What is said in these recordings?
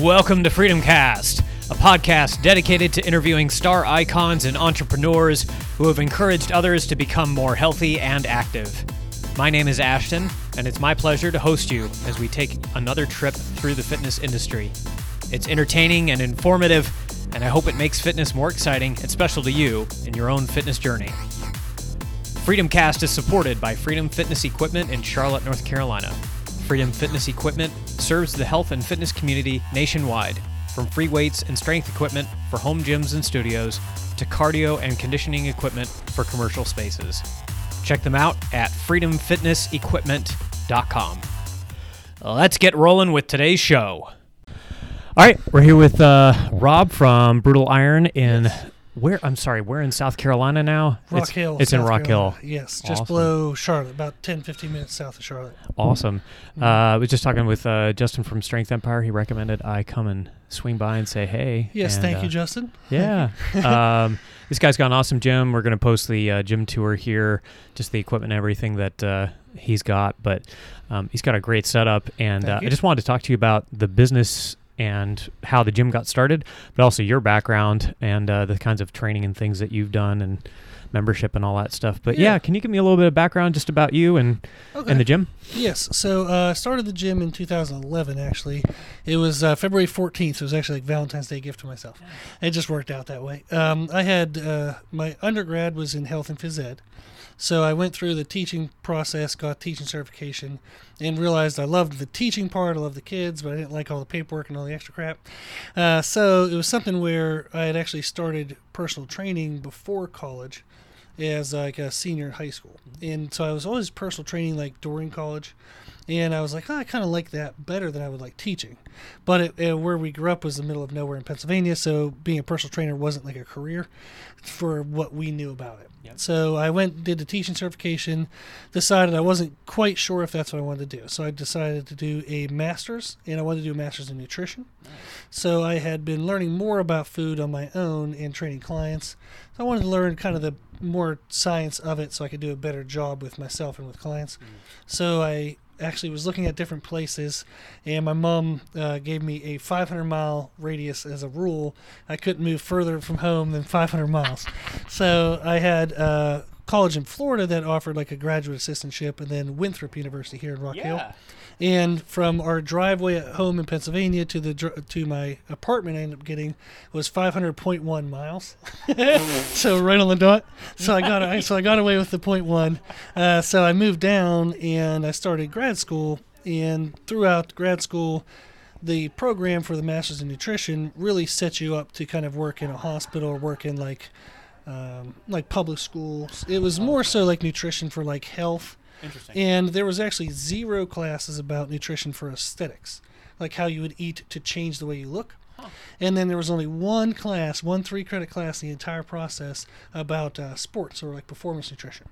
Welcome to Freedom Cast, a podcast dedicated to interviewing star icons and entrepreneurs who have encouraged others to become more healthy and active. My name is Ashton, and it's my pleasure to host you as we take another trip through the fitness industry. It's entertaining and informative, and I hope it makes fitness more exciting and special to you in your own fitness journey. Freedom Cast is supported by Freedom Fitness Equipment in Charlotte, North Carolina. Freedom Fitness Equipment serves the health and fitness community nationwide, from free weights and strength equipment for home gyms and studios to cardio and conditioning equipment for commercial spaces. Check them out at freedomfitnessequipment.com. Let's get rolling with today's show. All right, we're here with uh, Rob from Brutal Iron in where? I'm sorry, we're in South Carolina now. Rock it's, Hill. It's in Rock Carolina. Hill. Yes, just Awesome. below Charlotte, about 10, 15 minutes south of Charlotte. Awesome. Mm. Uh, I was just talking with uh, Justin from Strength Empire. He recommended I come and swing by and say hey. Yes, And, thank uh, you, Justin. Yeah. um, this guy's got an awesome gym. We're going to post the uh, gym tour here, just the equipment and everything that uh, he's got. But um, he's got a great setup. And uh, I just wanted to talk to you about the business and how the gym got started, but also your background and uh, the kinds of training and things that you've done and membership and all that stuff. But yeah, Yeah. can you give me a little bit of background just about you and, Okay. and the gym? Yes, so uh, I started the gym in 2011. Actually, it was uh, February 14th. So it was actually like Valentine's Day gift to myself. It just worked out that way. Um, I had uh, my undergrad was in health and phys ed, so I went through the teaching process, got teaching certification, and realized I loved the teaching part. I loved the kids, but I didn't like all the paperwork and all the extra crap. Uh, so it was something where I had actually started personal training before college as like a senior in high school. And so I was always personal training like during college. And I was like, oh, I kind of like that better than I would like teaching. But it, uh, where we grew up was the middle of nowhere in Pennsylvania, so being a personal trainer wasn't like a career for what we knew about it. Yep. So I went, did the teaching certification, decided I wasn't quite sure if that's what I wanted to do. So I decided to do a master's, and I wanted to do a master's in nutrition. So I had been learning more about food on my own and training clients. So I wanted to learn kind of the more science of it so I could do a better job with myself and with clients. So I actually was looking at different places, and my mom uh, gave me a 500 mile radius as a rule. I couldn't move further from home than 500 miles. So I had uh, college in Florida that offered like a graduate assistantship, and then Winthrop University here in Rock Hill. And from our driveway at home in Pennsylvania to the to my apartment, I ended up getting was 500.1 miles. so right on the dot. So I got I, so I got away with the point one. Uh, so I moved down and I started grad school. And throughout grad school, the program for the Masters in Nutrition really sets you up to kind of work in a hospital or work in like um, like public schools. It was more so like nutrition for like health Interesting. and there was actually zero classes about nutrition for aesthetics, like how you would eat to change the way you look. And then there was only one class, one three credit class, in the entire process about uh, sports or like performance nutrition.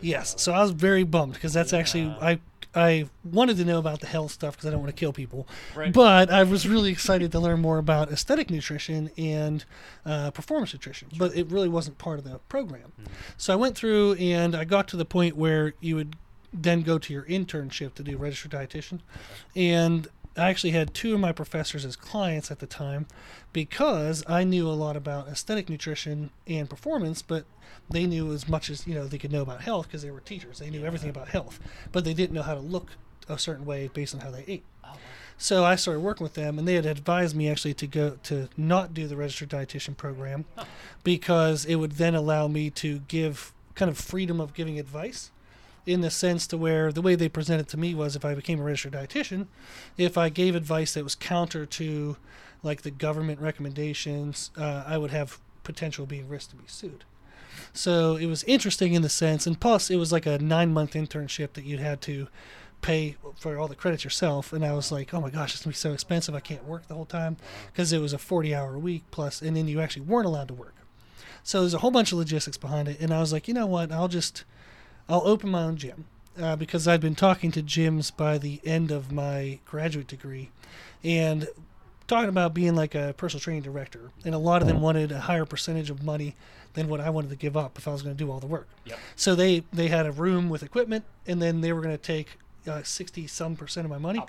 Yes, so I was very bummed because that's actually I I wanted to know about the health stuff because I don't want to kill people, Right. but I was really excited to learn more about aesthetic nutrition and uh, performance nutrition. But it really wasn't part of the program. So I went through and I got to the point where you would then go to your internship to do registered dietitian, and I actually had two of my professors as clients at the time because I knew a lot about aesthetic nutrition and performance, but they knew as much as you know they could know about health because they were teachers. They knew everything about health, but they didn't know how to look a certain way based on how they ate. Oh, so I started working with them, and they had advised me actually to go to not do the registered dietitian program because it would then allow me to give kind of freedom of giving advice in the sense to where the way they presented to me was if I became a registered dietitian, if I gave advice that was counter to like the government recommendations, uh, I would have potential being risk to be sued. So it was interesting in the sense, and plus it was like a nine month internship that you'd had to pay for all the credits yourself. And I was like, oh my gosh, it's gonna be so expensive. I can't work the whole time because it was a 40 hour week plus, and then you actually weren't allowed to work. So there's a whole bunch of logistics behind it. And I was like, you know what? I'll just, I'll open my own gym. Uh, because I'd been talking to gyms by the end of my graduate degree and talking about being like a personal training director. And a lot of them wanted a higher percentage of money than what I wanted to give up if I was going to do all the work. Yep. So they, they had a room with equipment and then they were going to take uh, sixty some percent of my money Oh,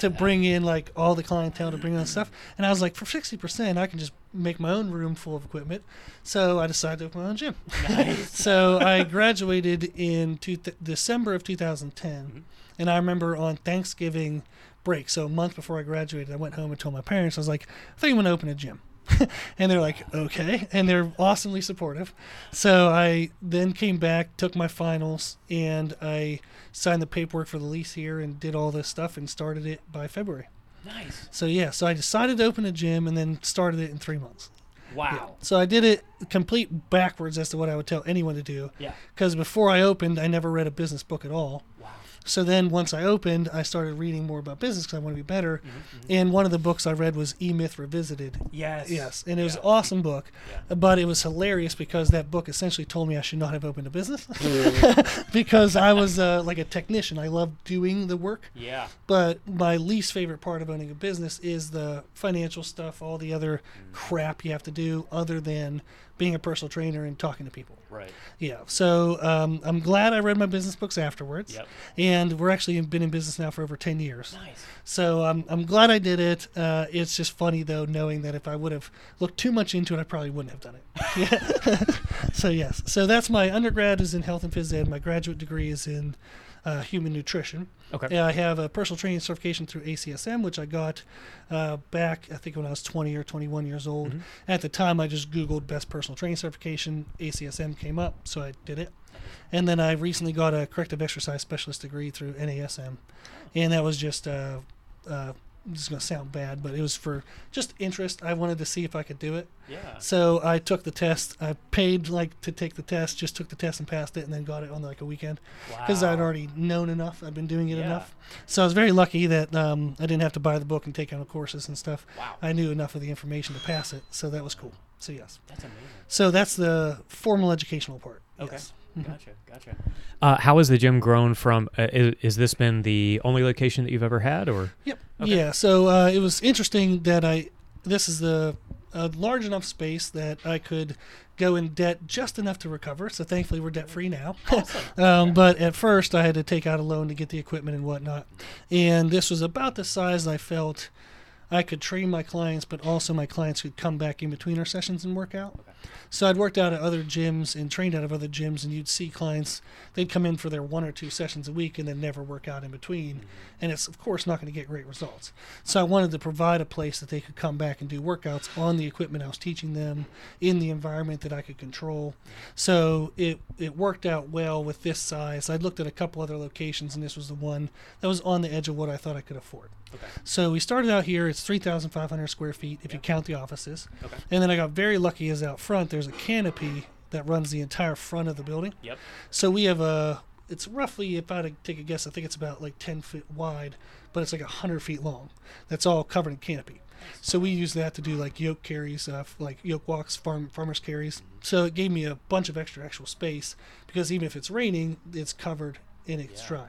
to that. bring in like all the clientele to bring on stuff. And I was like, for sixty percent, I can just make my own room full of equipment. So I decided to open my own gym. Nice. so I graduated in two th- December of 2010, Mhm. and I remember on Thanksgiving break, so a month before I graduated, I went home and told my parents, I was like, I think I'm going to open a gym. and they're like, okay. And they're awesomely supportive. So I then came back, took my finals, and I signed the paperwork for the lease here and did all this stuff and started it by February. Nice. So yeah, so I decided to open a gym and then started it in three months. Wow. So I did it complete backwards as to what I would tell anyone to do. Yeah. Because before I opened, I never read a business book at all. Wow. So then once I opened, I started reading more about business because I want to be better. Mhm, mhm. And one of the books I read was E Myth Revisited. Yes. Yes, and it was Yeah. an awesome book, Yeah. but it was hilarious because that book essentially told me I should not have opened a business because I was uh, like a technician. I loved doing the work, Yeah. but my least favorite part of owning a business is the financial stuff, all the other Mm. crap you have to do other than being a personal trainer and talking to people. Right. Yeah, so um, I'm glad I read my business books afterwards, Yep. and we're actually been in business now for over ten years. Nice. So um, I'm glad I did it. Uh, it's just funny though, knowing that if I would have looked too much into it, I probably wouldn't have done it. Yeah. so yes, so that's my undergrad is in health and phys ed. My graduate degree is in uh, human nutrition. Okay. Yeah, I have a personal training certification through ACSM, which I got uh, back, I think, when I was 20 or 21 years old. Mhm. At the time, I just Googled best personal training certification. ACSM came up, so I did it. And then I recently got a corrective exercise specialist degree through NASM. And that was just, uh, uh, this is going to sound bad, but it was for just interest. I wanted to see if I could do it. Yeah. So I took the test. I paid like to take the test, just took the test and passed it, and then got it on like a weekend because I'd already known enough. I'd been doing it Yeah. enough. So I was very lucky that um, I didn't have to buy the book and take on courses and stuff. Wow. I knew enough of the information to pass it, so that was cool. So yes. That's amazing. So that's the formal educational part. Okay. Yes. Mhm. Gotcha. Gotcha. Uh, how has the gym grown from? Uh, is, is this been the only location that you've ever had, or? Yep. Okay. Yeah. So uh, it was interesting that I. This is the a large enough space that I could go in debt just enough to recover. So thankfully we're debt free now. Awesome. Um, but at first, I had to take out a loan to get the equipment and whatnot. And this was about the size I felt I could train my clients, but also my clients could come back in between our sessions and work out. Okay. So I'd worked out at other gyms and trained out of other gyms, and you'd see clients, they'd come in for their one or two sessions a week and then never work out in between. Mm-hmm. And it's, of course, not going to get great results. So I wanted to provide a place that they could come back and do workouts on the equipment I was teaching them in the environment that I could control. So it, it worked out well with this size. I looked at a couple other locations, and this was the one that was on the edge of what I thought I could afford. Okay. So we started out here. It's 3,500 square feet if you count the offices. Okay. And then I got very lucky as out front, there's a canopy that runs the entire front of the building. Yep. So we have a, it's roughly, if I take a guess, I think it's about like 10 feet wide, but it's like 100 feet long. That's all covered in canopy. So we use that to do like yoke carries, uh, like yoke walks, farm farmers carries. So it gave me a bunch of extra actual space because even if it's raining, it's covered and it's Yeah. dry.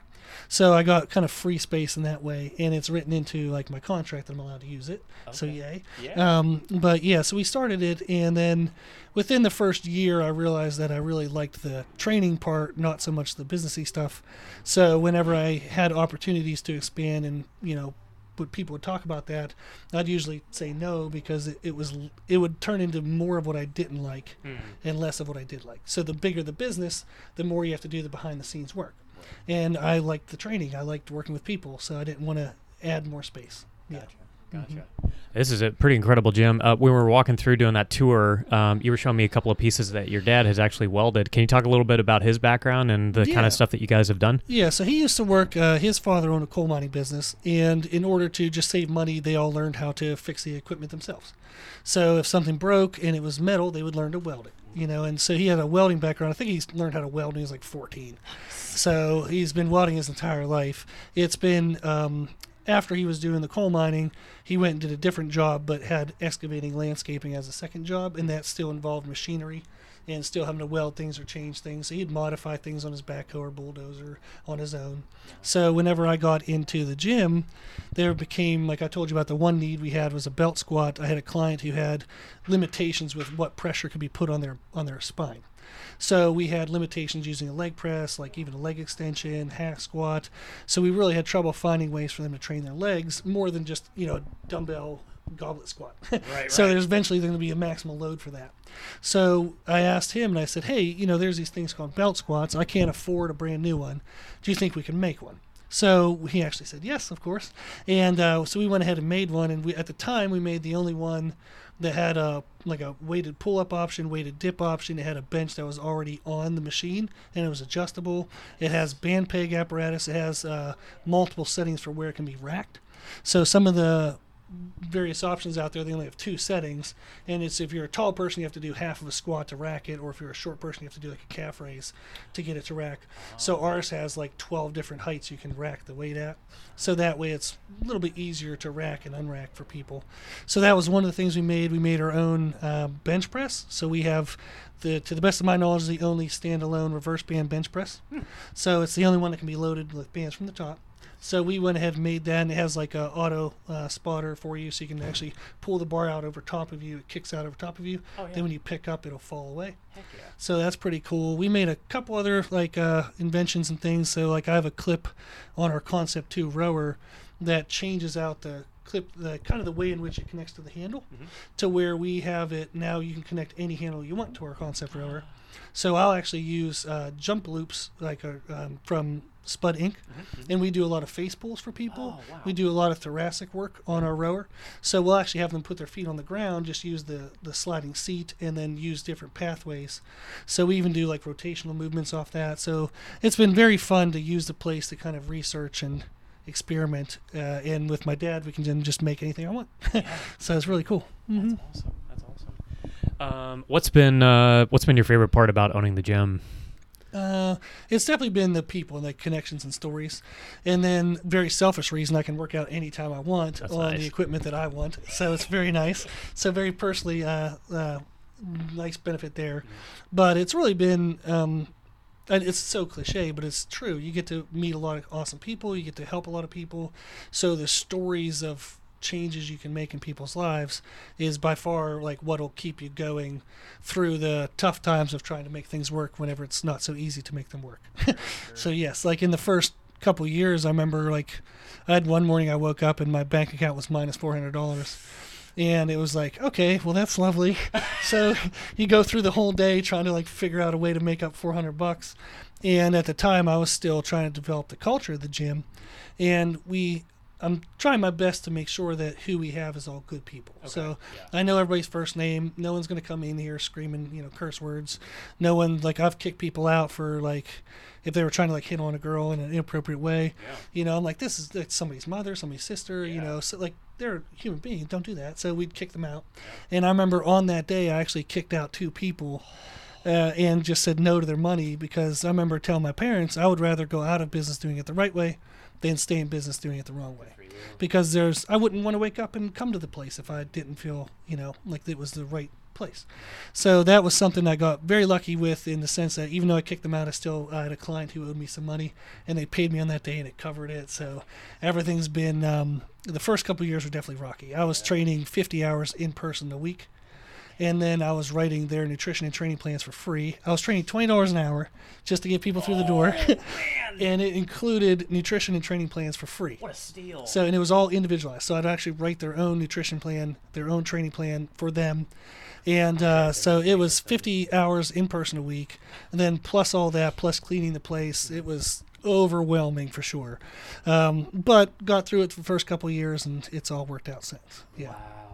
So I got kind of free space in that way, and it's written into like my contract that I'm allowed to use it. So yay. Yeah. Um, but yeah, so we started it, and then within the first year, I realized that I really liked the training part, not so much the businessy stuff. So whenever I had opportunities to expand, and you know, when people would talk about that, I'd usually say no because it, it was it would turn into more of what I didn't like Hmm. and less of what I did like. So the bigger the business, the more you have to do the behind the scenes work. And I liked the training. I liked working with people, so I didn't want to add more space. Yeah. Gotcha. Gotcha. This is a pretty incredible gym. Uh, when we were walking through doing that tour, um, you were showing me a couple of pieces that your dad has actually welded. Can you talk a little bit about his background and the kind of stuff that you guys have done? Yeah, so he used to work. Uh, his father owned a coal mining business, and in order to just save money, they all learned how to fix the equipment themselves. So if something broke and it was metal, they would learn to weld it. You know, and so he had a welding background. I think he's learned how to weld when he was like 14. So he's been welding his entire life. It's been um, after he was doing the coal mining, he went and did a different job, but had excavating landscaping as a second job, and that still involved machinery. And still having to weld things or change things. So he'd modify things on his backhoe or bulldozer on his own. So whenever I got into the gym, there became like I told you about the one need we had was a belt squat. I had a client who had limitations with what pressure could be put on their on their spine. So we had limitations using a leg press, like even a leg extension, hack squat. So we really had trouble finding ways for them to train their legs more than just, you know, dumbbell goblet squat. Right, so right. there's eventually going to be a maximal load for that. So I asked him and I said, hey, you know, there's these things called belt squats. I can't afford a brand new one. Do you think we can make one? So he actually said yes, of course. And uh, so we went ahead and made one. And we, at the time, we made the only one that had a like a weighted pull-up option, weighted dip option. It had a bench that was already on the machine, and it was adjustable. It has band peg apparatus. It has uh, multiple settings for where it can be racked. So some of the various options out there, they only have two settings, and it's if you're a tall person, you have to do half of a squat to rack it, or if you're a short person, you have to do like a calf raise to get it to rack. So ours has like 12 different heights you can rack the weight at, so that way it's a little bit easier to rack and unrack for people. So that was one of the things we made. We made our own uh, bench press, so we have the, to the best of my knowledge, the only standalone reverse band bench press. So it's the only one that can be loaded with bands from the top. So we went ahead and made that, and it has like a auto uh, spotter for you, so you can actually pull the bar out over top of you. It kicks out over top of you. Oh, yeah. Then when you pick up, it'll fall away. Heck yeah. So that's pretty cool. We made a couple other like uh, inventions and things. So like I have a clip on our Concept Two rower that changes out the clip, the kind of the way in which it connects to the handle, to where we have it now. You can connect any handle you want to our Concept rower. So I'll actually use uh, jump loops like a, um, from Spud Inc. And we do a lot of face pulls for people. Oh, wow. We do a lot of thoracic work on our rower. So we'll actually have them put their feet on the ground, just use the, the sliding seat, and then use different pathways. So we even do like rotational movements off that. So it's been very fun to use the place to kind of research and experiment. Uh, and with my dad, we can then just make anything I want. so it's really cool. hmm That's awesome. Um, what's been uh, what's been your favorite part about owning the gym? Uh, it's definitely been the people and the connections and stories, and then very selfish reason I can work out anytime I want That's on nice. the equipment that I want. So it's very nice. So very personally, uh, uh, nice benefit there. But it's really been. Um, and it's so cliche, but it's true. You get to meet a lot of awesome people. You get to help a lot of people. So the stories of changes you can make in people's lives is by far like what'll keep you going through the tough times of trying to make things work whenever it's not so easy to make them work. so yes, like in the first couple years, I remember like I had one morning I woke up and my bank account was minus four hundred dollars. And it was like, okay, well that's lovely. so you go through the whole day trying to like figure out a way to make up 400 bucks. And at the time I was still trying to develop the culture of the gym. And we I'm trying my best to make sure that who we have is all good people. So I know everybody's first name. No one's going to come in here screaming, you know, curse words. No one like I've kicked people out for like if they were trying to like hit on a girl in an inappropriate way. Yeah. You know, I'm like this is it's somebody's mother, somebody's sister. You know, so like they're human beings. Don't do that. So we'd kick them out. And I remember on that day I actually kicked out two people. Uh, and just said no to their money because I remember telling my parents I would rather go out of business doing it the right way than stay in business doing it the wrong way because there's I wouldn't want to wake up and come to the place if I didn't feel you know like it was the right place. So that was something I got very lucky with in the sense that even though I kicked them out, I still I had a client who owed me some money and they paid me on that day and it covered it. So everything's been um, the first couple of years were definitely rocky. I was training 50 hours in person a week. And then I was writing their nutrition and training plans for free. I was training twenty dollars an hour just to get people through the door, and it included nutrition and training plans for free. What a steal! So, and it was all individualized. So I'd actually write their own nutrition plan, their own training plan for them. And uh, so it was 50 hours in person a week. And then plus all that, plus cleaning the place, it was overwhelming for sure. Um, but got through it for the first couple of years and it's all worked out since. Yeah. Wow.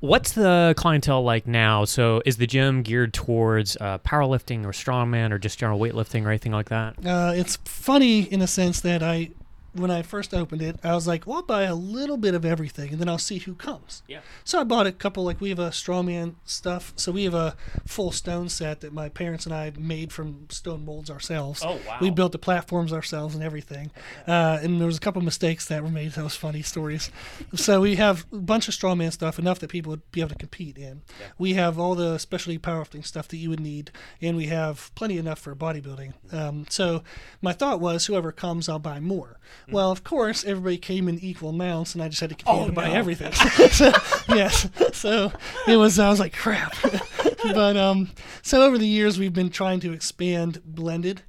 What's the clientele like now? So is the gym geared towards uh, powerlifting or strongman or just general weightlifting or anything like that? Uh, it's funny in a sense that I when I first opened it, I was like, well, I'll buy a little bit of everything, and then I'll see who comes. Yeah. So I bought a couple. Like we have a strongman stuff. So we have a full stone set that my parents and I made from stone molds ourselves. Oh, wow. We built the platforms ourselves and everything. Uh, and there was a couple mistakes that were made. That was funny stories. so we have a bunch of strongman stuff, enough that people would be able to compete in. Yeah. We have all the specialty powerlifting stuff that you would need, and we have plenty enough for bodybuilding. Um, so my thought was, whoever comes, I'll buy more. Well, of course, everybody came in equal amounts, and I just had to continue Oh, to buy no. everything. so, yes. So it was. I was like, crap. but um, so over the years, we've been trying to expand blended.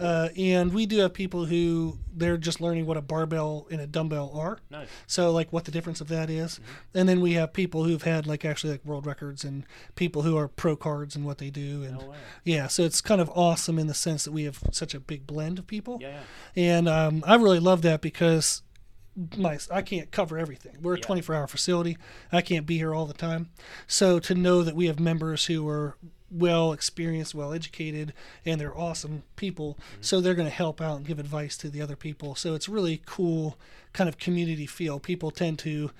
Uh, and we do have people who they're just learning what a barbell and a dumbbell are. Nice. So like what the difference of that is. Mm-hmm. and then we have people who've had like actually like world records and people who are pro cards and what they do and yeah, so it's kind of awesome in the sense that we have such a big blend of people. Yeah, yeah. And um, I really love that because my I can't cover everything. We're a Yeah. 24 hour facility. I can't be here all the time. So to know that we have members who are well experienced, well educated, and they're awesome people, mm-hmm. so they're going to help out and give advice to the other people. So it's really cool kind of community feel. People tend to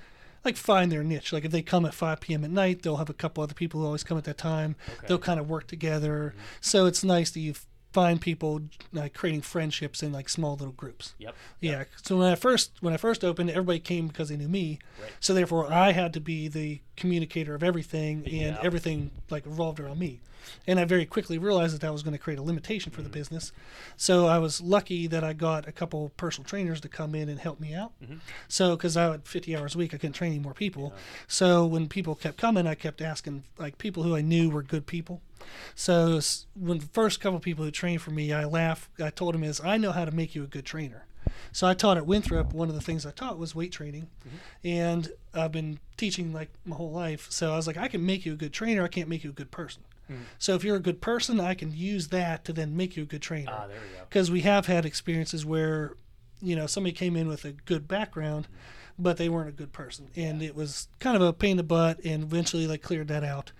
like find their niche. Like if they come at 5 p.m. at night, they'll have a couple other people who always come at that time. Okay. They'll kind of work together. Mm-hmm. So it's nice that you find people like creating friendships in like small little groups. Yep. Yeah. So when I first when I first opened, everybody came because they knew me. Right. So therefore, I had to be the communicator of everything, and Yeah. everything like revolved around me. And I very quickly realized that that was going to create a limitation for the Mm-hmm. business. So I was lucky that I got a couple personal trainers to come in and help me out. Mhm. So because I had 50 hours a week, I couldn't train any more people. So when people kept coming, I kept asking like people who I knew were good people. So when the first couple people who trained for me, I laughed. I told them is I know how to make you a good trainer. So I taught at Winthrop. One of the things I taught was weight training, and I've been teaching like my whole life. So I was like, I can make you a good trainer. I can't make you a good person. So if you're a good person, I can use that to then make you a good trainer Ah, there we go. because we have had experiences where you know somebody came in with a good background but they weren't a good person and it was kind of a pain in the butt and eventually they cleared that out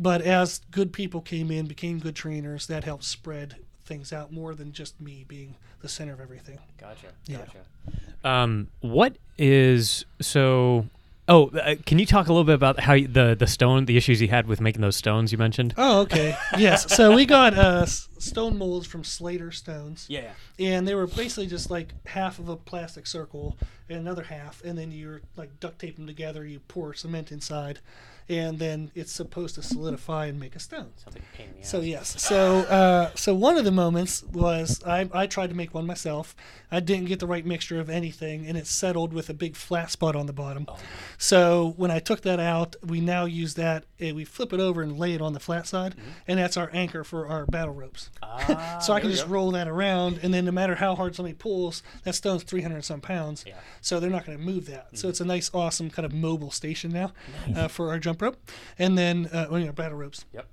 but as good people came in became good trainers that helped spread things out more than just me being the center of everything Gotcha. Yeah. Gotcha. Um, what is so? Oh, uh, can you talk a little bit about how you, the the stone, the issues you had with making those stones you mentioned? oh okay yes so we got uh, stone molds from slater stones Yeah. and they were basically just like half of a plastic circle and another half and then you're like duct tape them together you pour cement inside and then it's supposed to solidify and make a stone Sounds like a pain in the ass. so yes so uh, so one of the moments was I, I tried to make one myself i didn't get the right mixture of anything and it settled with a big flat spot on the bottom Oh. so when i took that out we now use that and we flip it over and lay it on the flat side and that's our anchor for our battle ropes Mm-hmm. Ah, so I can just go. roll that around, and then no matter how hard somebody pulls, that stone's 300 and some pounds. Yeah. Mm-hmm. So they're not going to move that. So it's a nice, awesome kind of mobile station now uh, for our jump rope, and then uh, well, you know, battle ropes. Yep.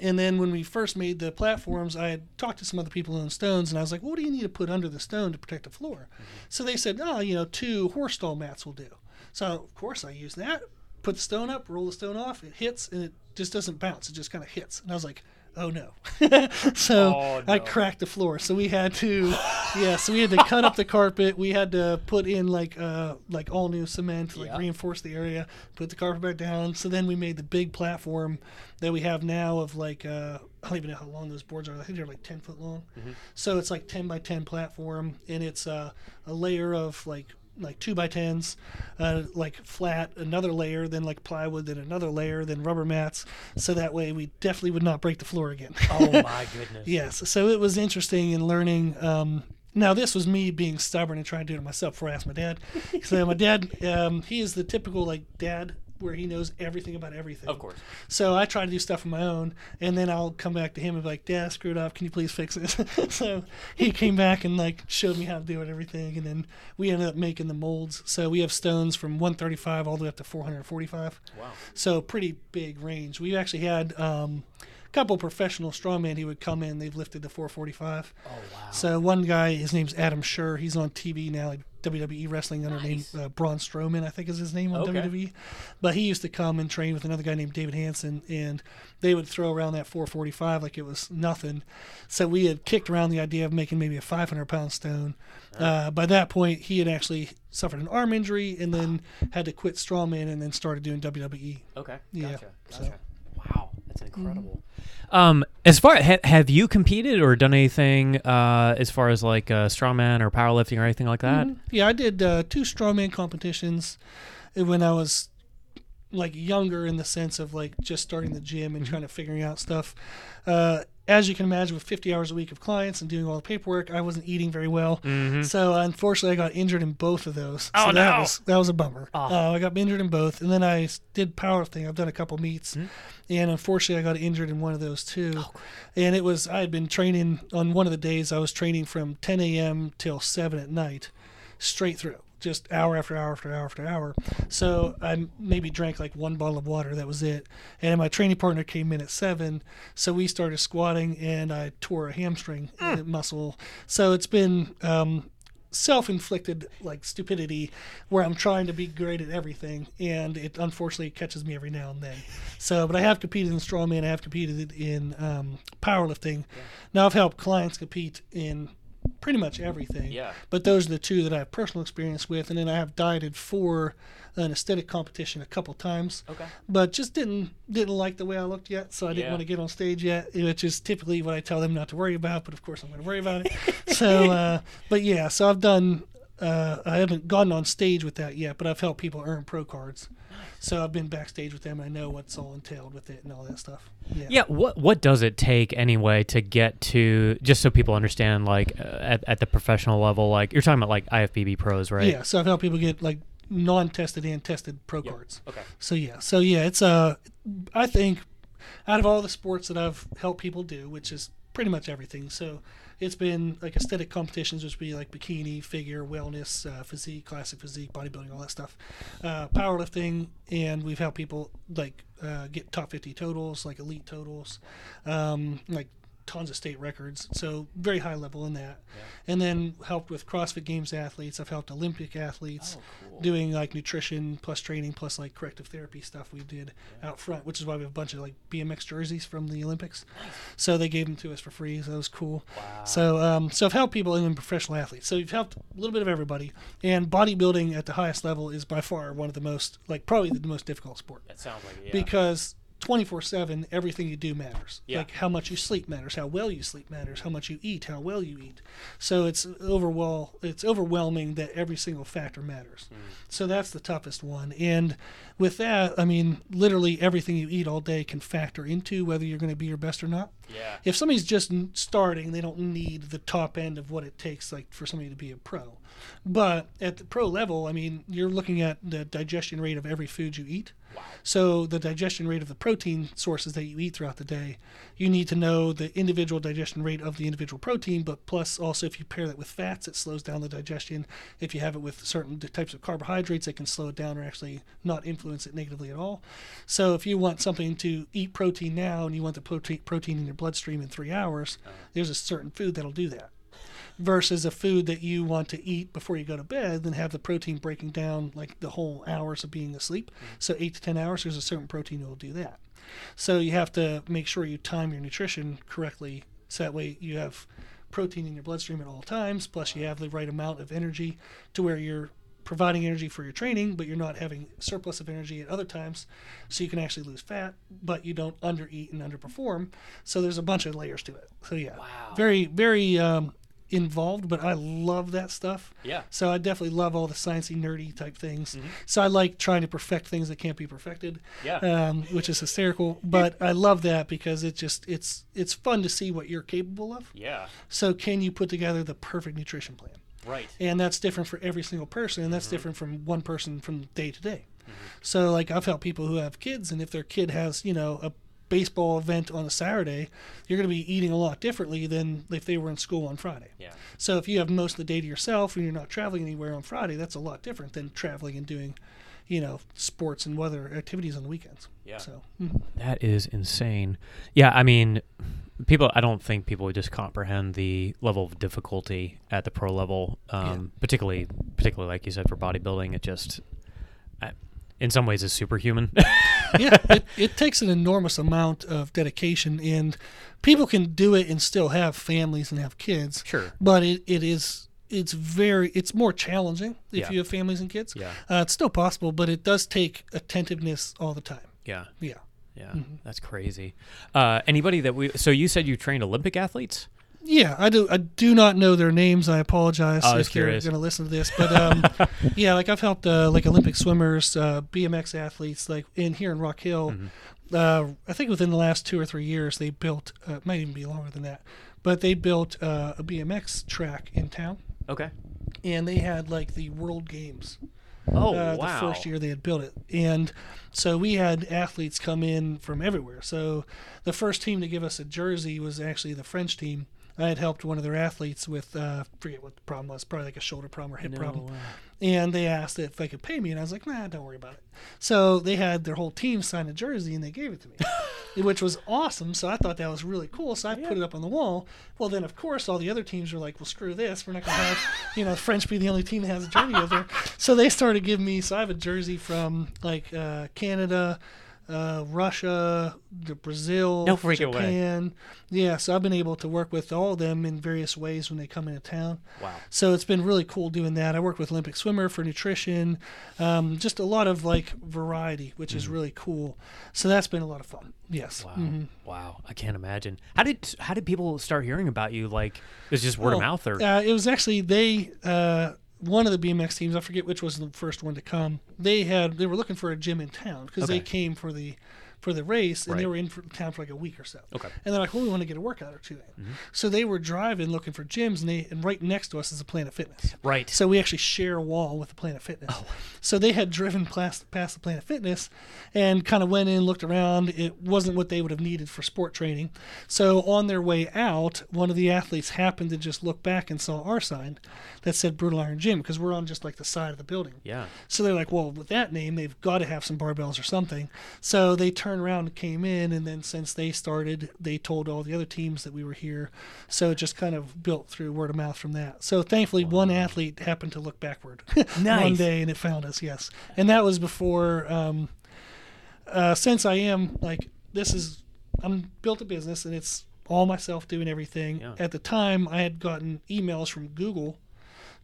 And then when we first made the platforms, I had talked to some other people who own stones, and I was like, "What do you need to put under the stone to protect the floor?" So they said, "Oh, you know, two horse stall mats will do." So of course I use that. Put the stone up, roll the stone off. It hits, and it just doesn't bounce. It just kind of hits. And I was like, "Oh no!" so Oh, I cracked the floor. So we had to, yeah. So we had to cut up the carpet. We had to put in like uh like all new cement, like Yeah. reinforce the area. Put the carpet back down. So then we made the big platform that we have now of like uh I don't even know how long those boards are. I think they're like ten foot long. So it's like ten by ten platform, and it's uh, a layer of like like two by tens, uh, like flat, another layer, then like plywood, then another layer, then rubber mats. So that way we definitely would not break the floor again. Oh my goodness. yes. So it was interesting in learning. Um, now this was me being stubborn and trying to do it myself before I asked my dad. So my dad, um, he is the typical like dad where he knows everything about everything. Of course. So I try to do stuff on my own, and then I'll come back to him and be like, "Dad, I screwed up. Can you please fix it?" so he came back and like showed me how to do it, and everything, and then we ended up making the molds. So we have stones from 135 all the way up to 445. Wow. So pretty big range. We actually had um, a couple professional strongmen who would come in. They've lifted the 445. Oh wow. So one guy, his name's Adam Schur. He's on TV now, like WWE wrestling under Nice. name uh, Braun Strowman, I think is his name on Okay. WWE. But he used to come and train with another guy named David Hansen, and they would throw around that 445 like it was nothing. So we had kicked around the idea of making maybe a 500 pound stone. Uh, by that point, he had actually suffered an arm injury and then had to quit strongman and then started doing. WWE. Okay. Yeah, Gotcha. so- Gotcha. Wow, that's incredible. Um, as far ha- have you competed or done anything uh, as far as like uh, strongman or powerlifting or anything like that? Yeah, I did uh, two strongman competitions when I was like younger in the sense of like just starting the gym and trying to figuring out stuff. Uh, as you can imagine, with 50 hours a week of clients and doing all the paperwork, I wasn't eating very well. Mm-hmm. So unfortunately, I got injured in both of those. Oh, so that no. was that was a bummer. Oh. Uh, I got injured in both, and then I did powerlifting. I've done a couple meets, Hmm. and unfortunately, I got injured in one of those too. Oh, and it was I had been training on one of the days. I was training from 10 a.m. till 7 at night, straight through, just hour after hour after hour after hour. So I maybe drank like one bottle of water. That was it. And my training partner came in at seven, so we started squatting, and I tore a hamstring uh, muscle. So it's been. Um, self-inflicted like stupidity where i'm trying to be great at everything and it unfortunately catches me every now and then so but i have competed in strongman i have competed in um, powerlifting now i've helped clients compete in pretty much everything Yeah. but those are the two that i have personal experience with and then i have dieted for an aesthetic competition a couple times Okay. but just didn't didn't like the way I looked yet, so I didn't Yeah. want to get on stage yet, which is typically what I tell them not to worry about. But of course, I'm going to worry about it. so, uh, but yeah, so I've done. Uh, I haven't gotten on stage with that yet, but I've helped people earn pro cards. So I've been backstage with them. And I know what's all entailed with it and all that stuff. Yeah. Yeah. What What does it take anyway to get to just so people understand like uh, at at the professional level? Like you're talking about like IFBB pros, right? Yeah. So I've helped people get like non-tested and tested pro Yeah. cards. Okay. So yeah, so yeah, it's uh, I think out of all the sports that I've helped people do, which is pretty much everything. So it's been like aesthetic competitions, which would be like bikini, figure, wellness, uh, physique, classic physique, bodybuilding, all that stuff. Uh, powerlifting, and we've helped people like uh, get top 50 totals, like elite totals, um, like tons of state records. So very high level in that. And then helped with CrossFit Games athletes. I've helped Olympic athletes Oh, cool. doing like nutrition plus training plus like corrective therapy stuff we did out front, which is why we have a bunch of like BMX jerseys from the Olympics. So they gave them to us for free. So that was cool. Wow. So um, so I've helped people and then professional athletes. So you've helped a little bit of everybody. And bodybuilding at the highest level is by far one of the most like probably the most difficult sport that sounds like it, yeah. because 24 7 everything you do matters Yeah. like how much you sleep matters how well you sleep matters how much you eat how well you eat so it's overwhel- it's overwhelming that every single factor matters Mm. so that's the toughest one and with that i mean literally everything you eat all day can factor into whether you're going to be your best or not yeah. if somebody's just starting, they don't need the top end of what it takes, like for somebody to be a pro. But at the pro level, I mean, you're looking at the digestion rate of every food you eat. Wow. So the digestion rate of the protein sources that you eat throughout the day, you need to know the individual digestion rate of the individual protein. But plus, also if you pair that with fats, it slows down the digestion. If you have it with certain types of carbohydrates, it can slow it down or actually not influence it negatively at all. So if you want something to eat protein now and you want the protein protein in your bloodstream in three hours, uh-huh. there's a certain food that'll do that. Versus a food that you want to eat before you go to bed, then have the protein breaking down like the whole hours of being asleep. So eight to ten hours, there's a certain protein that will do that. So you have to make sure you time your nutrition correctly, so that way you have protein in your bloodstream at all times. Plus, you have the right amount of energy to where you're providing energy for your training, but you're not having surplus of energy at other times, so you can actually lose fat, but you don't undereat and underperform. So there's a bunch of layers to it. So yeah, Wow. very very um, involved, but I love that stuff. Yeah. So I definitely love all the sciencey, nerdy type things. Mm-hmm. So I like trying to perfect things that can't be perfected, Yeah. um, which is hysterical. But I love that because it just it's it's fun to see what you're capable of. Yeah. So can you put together the perfect nutrition plan? Right. and that's different for every single person and that's different from one person from day to day so like i've helped people who have kids and if their kid has you know a baseball event on a saturday you're going to be eating a lot differently than if they were in school on friday Yeah. so if you have most of the day to yourself and you're not traveling anywhere on friday that's a lot different than traveling and doing you know sports and weather activities on the weekends Yeah. so mhm. That is insane. Yeah, I mean, people i don't think people would just comprehend the level of difficulty at the pro level um, particularly particularly like you said for bodybuilding it just I, in some ways is superhuman yeah, it, it takes an enormous amount of dedication, and people can do it and still have families and have kids. Sure. But it, it is it's very it's more challenging if Yeah. you have families and kids. yeah Uh, it's still possible, but it does take attentiveness all the time. yeah Yeah. yeah Mm-hmm. that's crazy uh, anybody that we so you said you trained olympic athletes Yeah, I do. I do not know their names. I apologize I if you're going to listen to this, but um, yeah, like I've helped uh, like Olympic swimmers, uh, BMX athletes, like in here in Rock Hill. Mm-hmm. Uh, I think within the last two or three years, they built. Uh, it might even be longer than that, but they built uh, a BMX track in town, okay and they had like the World Games oh uh, wow the first year they had built it. And so we had athletes come in from everywhere. So the first team to give us a jersey was actually the French team. I had helped one of their athletes with, uh, forget what the problem was, probably like a shoulder problem or hip No problem. way. And they asked if they could pay me, and I was like, nah, don't worry about it. So they had their whole team sign a jersey, and they gave it to me, which was awesome. So I thought that was really cool. So I put it up on the wall. Well, then, of course, all the other teams were like, well, screw this. We're not going to have, you know, French be the only team that has a jersey over there. So they started giving me, so I have a jersey from like uh, Canada, uh, Russia, the Brazil, No freaking way. Japan. Yeah, so I've been able to work with all of them in various ways when they come into town. wow So it's been really cool doing that. I work with Olympic swimmer for nutrition, um, just a lot of like variety, which is really cool. So that's been a lot of fun. Yes. Wow. Wow. I can't imagine. How did how did people start hearing about you? Like it's just word of mouth or Uh, it was actually they. Uh, one of the BMX teams, I forget which was the first one to come. They had they were looking for a gym in town because they came for the for the race and they were in for town for like a week or so. Okay. Mm-hmm. And they're like, well, we want to get a workout or two in. So they were driving looking for gyms, and they and right next to us is a Planet Fitness. right. So we actually share a wall with the Planet Fitness. Oh. So they had driven past, past the Planet Fitness and kind of went in, looked around. It wasn't what they would have needed for sport training. So on their way out, one of the athletes happened to just look back and saw our sign that said Brutal Iron Gym because we're on just like the side of the building. yeah. So they're like, well, with that name, they've got to have some barbells or something. So they turned around and came in, and then since they started, they told all the other teams that we were here. So it just kind of built through word of mouth from that. So thankfully, one athlete happened to look backward one day, and it found us. Yes, and that was before. Um, uh, since I am like this is, I'm built a business, and it's all myself doing everything. Yeah. At the time, I had gotten emails from Google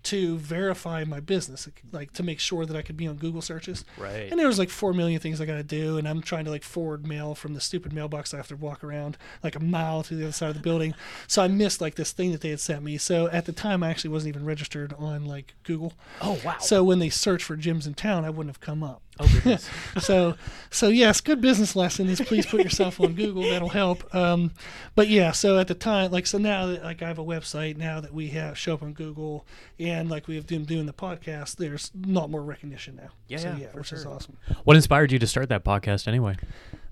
to verify my business, like to make sure that I could be on Google searches. Right. And there was like four million things I got to do, and I'm trying to like forward mail from the stupid mailbox I have to walk around like a mile to the other side of the building. So I missed like this thing that they had sent me. So at the time, I actually wasn't even registered on like Google. oh wow. So when they searched for gyms in town, I wouldn't have come up. Oh goodness. so so yes good business lesson is please put yourself on google that'll help um, but yeah so at the time like so now that like i have a website now that we have show up on google and like we've been doing the podcast there's not more recognition now Yeah, so, yeah, yeah for which is awesome what inspired you to start that podcast anyway?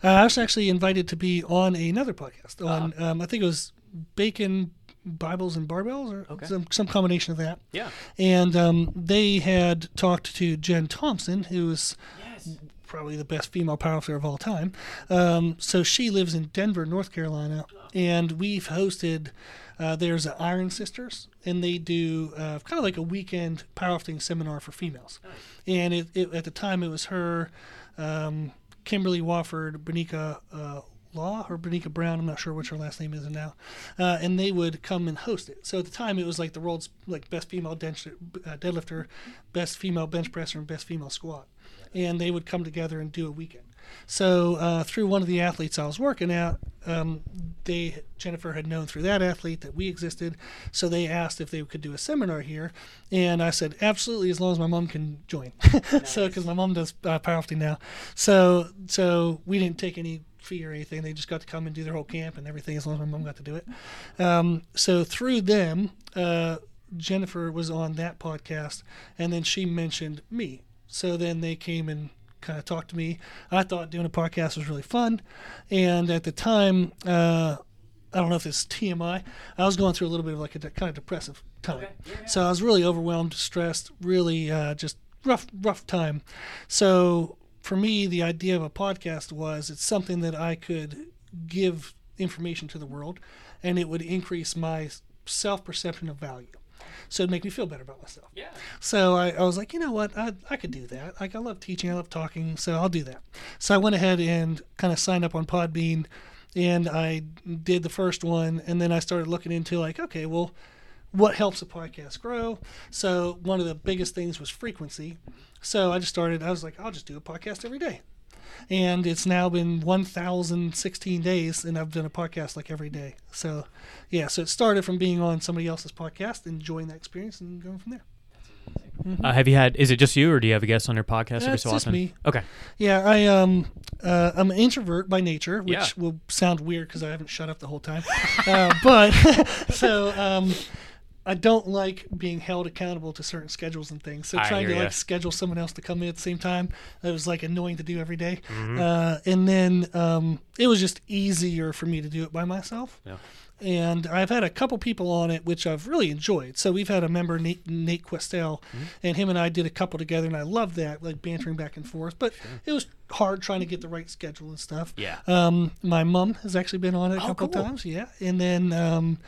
uh, i was actually invited to be on another podcast on Ah. um, i think it was bacon bibles and barbells or Okay. some, some combination of that Yeah. and um, they had talked to jen thompson who's Yes. probably the best female powerlifter of all time. Um, so she lives in Denver, North Carolina, and we've hosted. Uh, there's the Iron Sisters, and they do uh, kind of like a weekend powerlifting seminar for females. And it, it, at the time, it was her, um, Kimberly Walford, Bonica uh, Law or Bonica Brown. I'm not sure which her last name is now. Uh, and they would come and host it. So at the time, it was like the world's like best female dench, uh, deadlifter, best female bench presser, and best female squat and they would come together and do a weekend. So uh, through one of the athletes I was working at, um, they Jennifer had known through that athlete that we existed, so they asked if they could do a seminar here, and I said absolutely as long as my mom can join. so because my mom does uh, powerlifting now, so so we didn't take any fee or anything. They just got to come and do their whole camp and everything as long as my mom got to do it. Um, so through them. Uh, Jennifer was on that podcast, and then she mentioned me. So then they came and kind of talked to me. I thought doing a podcast was really fun, and at the time, uh, I don't know if it's TMI. I was going through a little bit of like a de- kind of depressive time, so I was really overwhelmed, stressed, really uh, just rough, rough time. So for me, the idea of a podcast was it's something that I could give information to the world, and it would increase my self perception of value. So it'd make me feel better about myself. Yeah. So I, I was like, you know what, I, I could do that. Like I love teaching, I love talking, so I'll do that. So I went ahead and kind of signed up on Podbean, and I did the first one, and then I started looking into like, okay, well, what helps a podcast grow? So one of the biggest things was frequency. So I just started. I was like, I'll just do a podcast every day, and it's now been 1,016 days, and I've done a podcast like every day. So, yeah. So it started from being on somebody else's podcast, enjoying that experience, and going from there. Uh, have you had? Is it just you, or do you have a guest on your podcast Yeah, every it's so just often? me. Okay. Yeah, I um, uh, I'm an introvert by nature, which Yeah. will sound weird because I haven't shut up the whole time. uh, but so um, I don't like being held accountable to certain schedules and things. So I trying to ya. like schedule someone else to come in at the same time, it was like annoying to do every day. Mm-hmm. Uh, and then um, it was just easier for me to do it by myself. Yeah. And I've had a couple people on it, which I've really enjoyed. So we've had a member, Nate, Nate Questel, Mm-hmm. and him and I did a couple together, and I love that, like bantering back and forth. But it was hard trying to get the right schedule and stuff. Yeah. Um, my mom has actually been on it a Oh, couple cool. times, yeah, and then um,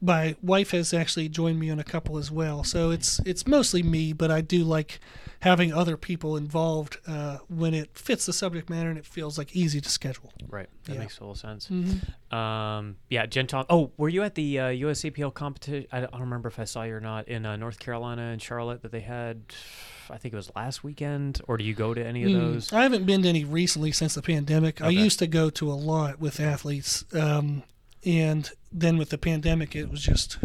my wife has actually joined me on a couple as well. So it's it's mostly me, but I do like having other people involved uh, when it fits the subject matter and it feels like easy to schedule. Right. That Yeah. makes total sense. Mhm. Um, yeah, Gen Tom. Oh, were you at the uh, USAPL competition? I don't remember if I saw you or not in uh, North Carolina and Charlotte that they had. I think it was last weekend. Or do you go to any of Mm, those? I haven't been to any recently since the pandemic. I used to go to a lot with athletes, um, and then with the pandemic, it was just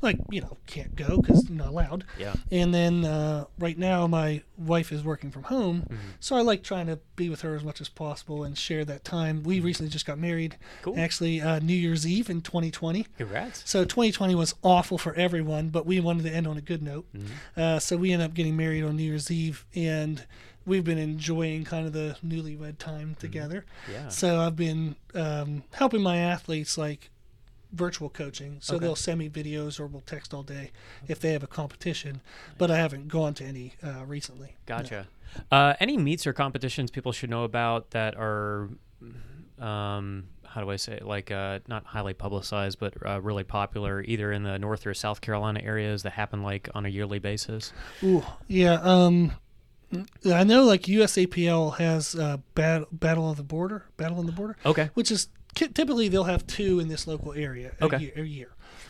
like you know can't go because not allowed. Yeah. And then uh, right now, my wife is working from home, Mm-hmm. so I like trying to be with her as much as possible and share that time. We recently just got married, Cool. actually uh, New Year's Eve in 2020. Congrats. So 2020 was awful for everyone, but we wanted to end on a good note. Mm-hmm. Uh, so we ended up getting married on New Year's Eve, and we've been enjoying kind of the newlywed time together. Mm-hmm. Yeah. So I've been um, helping my athletes like virtual coaching. So Okay. they'll send me videos or we'll text all day if they have a competition. But I haven't gone to any uh, recently. Gotcha. Uh, any meets or competitions people should know about that are, um, how do I say it? Like uh, not highly publicized, but uh, really popular, either in the North or South Carolina areas that happen like on a yearly basis. Ooh, yeah. Um, I know like USAPL has uh, bat- Battle of the Border, Battle on the Border. Okay. which is typically they'll have two in this local area a, Okay. year, a year.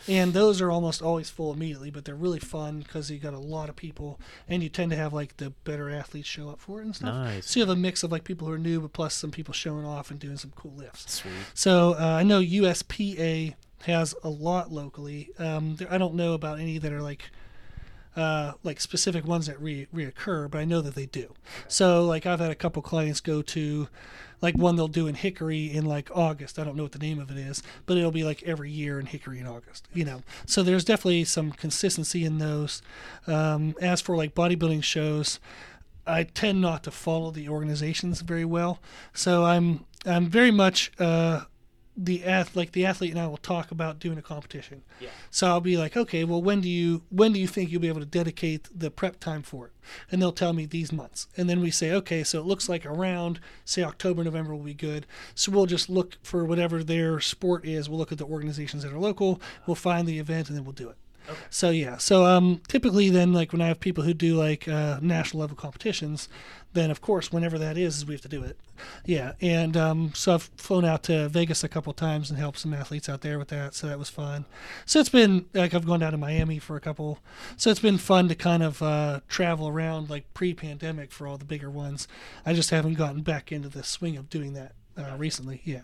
And those are almost always full immediately, but they're really fun because you got a lot of people, and you tend to have like the better athletes show up for it and stuff. Nice. So you have a mix of like people who are new, but plus some people showing off and doing some cool lifts. Sweet. So uh, I know USPA has a lot locally. Um, there, I don't know about any that are like uh, like specific ones that re- reoccur, but I know that they do. So like I've had a couple clients go to like one they'll do in Hickory in like August. I don't know what the name of it is, but it'll be like every year in Hickory in August. You know, so there's definitely some consistency in those. Um, as for like bodybuilding shows. I tend not to follow the organizations very well, so I'm I'm very much uh, the ath like the athlete and I will talk about doing a competition. Yeah. So I'll be like, okay, well, when do you when do you think you'll be able to dedicate the prep time for it? And they'll tell me these months, and then we say, okay, so it looks like around say October, November will be good. So we'll just look for whatever their sport is. We'll look at the organizations that are local. We'll find the event, and then we'll do it. Okay. So yeah, so um, typically then like when I have people who do like uh, national level competitions, then of course whenever that is, we have to do it. Yeah, and um, so I've flown out to Vegas a couple times and helped some athletes out there with that, so that was fun. So it's been like I've gone down to Miami for a couple, so it's been fun to kind of uh, travel around like pre-pandemic for all the bigger ones. I just haven't gotten back into the swing of doing that uh, recently. Yeah.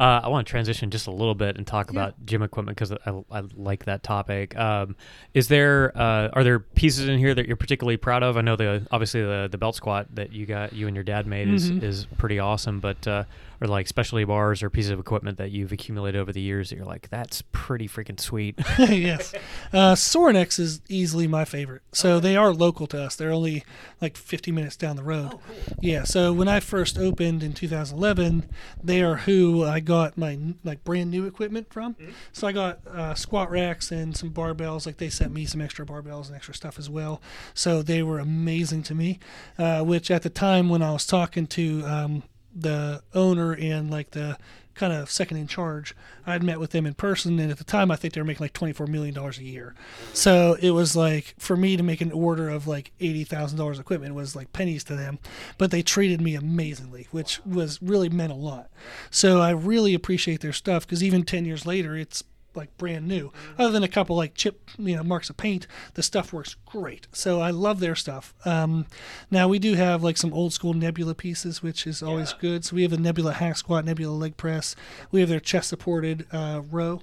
Uh, I want to transition just a little bit and talk Yeah. about gym equipment because I, I like that topic. Um, is there uh, are there pieces in here that you're particularly proud of? I know the obviously the the belt squat that you got you and your dad made is Mhm. is pretty awesome, but uh, are like specialty bars or pieces of equipment that you've accumulated over the years that you're like that's pretty freaking sweet. yes. Uh, Sorinex is easily my favorite. So they are local to us. They're only like 50 minutes down the road. Yeah. So when I first opened in 2011, they are who I got my like brand new equipment from. So I got uh, squat racks and some barbells. Like they sent me some extra barbells and extra stuff as well. So they were amazing to me. Uh, which at the time when I was talking to um, the owner and like the kind of second in charge, I'd met with them in person, and at the time, I think they were making like twenty four million dollars a year. So it was like for me to make an order of like eighty thousand dollars equipment was like pennies to them, but they treated me amazingly, which was really meant a lot. So I really appreciate their stuff because even ten years later, it's like brand new. Other than a couple like chip, you know, marks of paint, the stuff works great. So I love their stuff. Um, now we do have like some old school Nebula pieces, which is always Yeah. good. So we have a Nebula hack squat, Nebula leg press. We have their chest supported uh, row.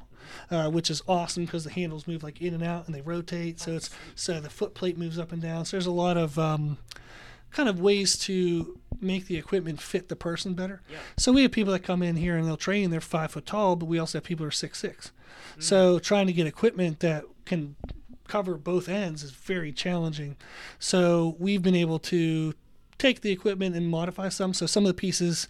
Uh, which is awesome because the handles move like in and out and they rotate, so it's so the foot plate moves up and down. So there's a lot of um, kind of ways to make the equipment fit the person better. Yeah. So we have people that come in here and they'll train. They're five foot tall, but we also have people who are six six. Mm-hmm. So trying to get equipment that can cover both ends is very challenging. So we've been able to take the equipment and modify some. So some of the pieces,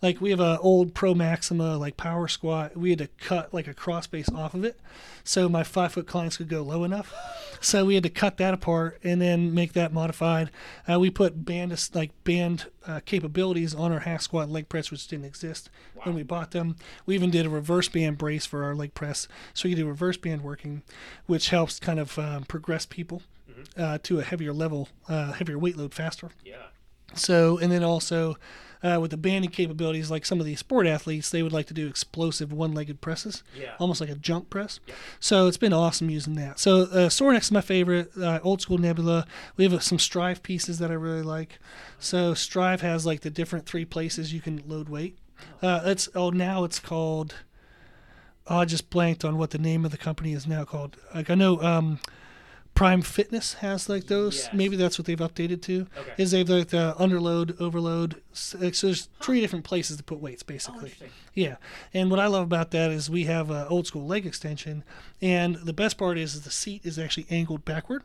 like we have a old Pro Maxima like power squat, we had to cut like a cross base off of it, so my five foot clients could go low enough. So we had to cut that apart and then make that modified. Uh, we put band like band uh, capabilities on our hack squat leg press, which didn't exist when we bought them. We even did a reverse band brace for our leg press, so you can do reverse band working, which helps kind of um, progress people uh, to a heavier level, uh, heavier weight load faster. Yeah. So, and then also uh, with the banding capabilities, like some of the sport athletes, they would like to do explosive one-legged presses, Yeah. almost like a jump press. So it's been awesome using that. So uh, Sorinex is my favorite. Uh, old school Nebula. We have uh, some Strive pieces that I really like. So Strive has like the different three places you can load weight. Uh, it's oh now it's called. Oh, I just blanked on what the name of the company is now called. Like I know um, Prime Fitness has like those. Yes. Maybe that's what they've updated to. Okay. Is they've like the underload, overload. So there's three different places to put weights Oh, basically. Yeah, and what I love about that is we have a old school leg extension, and the best part is, is the seat is actually angled backward,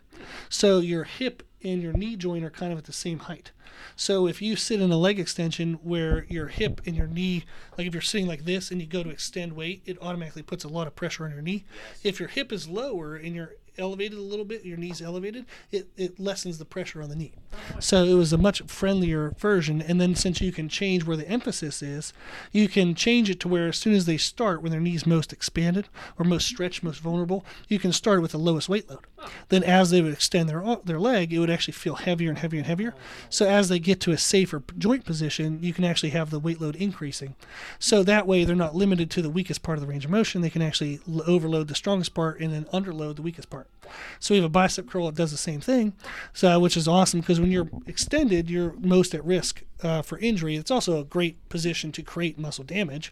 so your hip and your knee joint are kind of at the same height. So if you sit in a leg extension where your hip and your knee, like if you're sitting like this and you go to extend weight, it automatically puts a lot of pressure on your knee. Yes. If your hip is lower and you're elevated a little bit, your knee's elevated, it, it lessens the pressure on the knee. So it was a much friendlier version. And then since you can change where the emphasis is, you can change it to where as soon as they start, when their knee's most expanded or most stretched, most vulnerable, you can start with the lowest weight load. Then as they would extend their their leg, it would actually feel heavier and heavier and heavier. So as they get to a safer joint position, you can actually have the weight load increasing. So that way they're not limited to the weakest part of the range of motion. They can actually overload the strongest part and then underload the weakest part. So we have a bicep curl that does the same thing, so which is awesome because when you're extended, you're most at risk uh, for injury. It's also a great position to create muscle damage,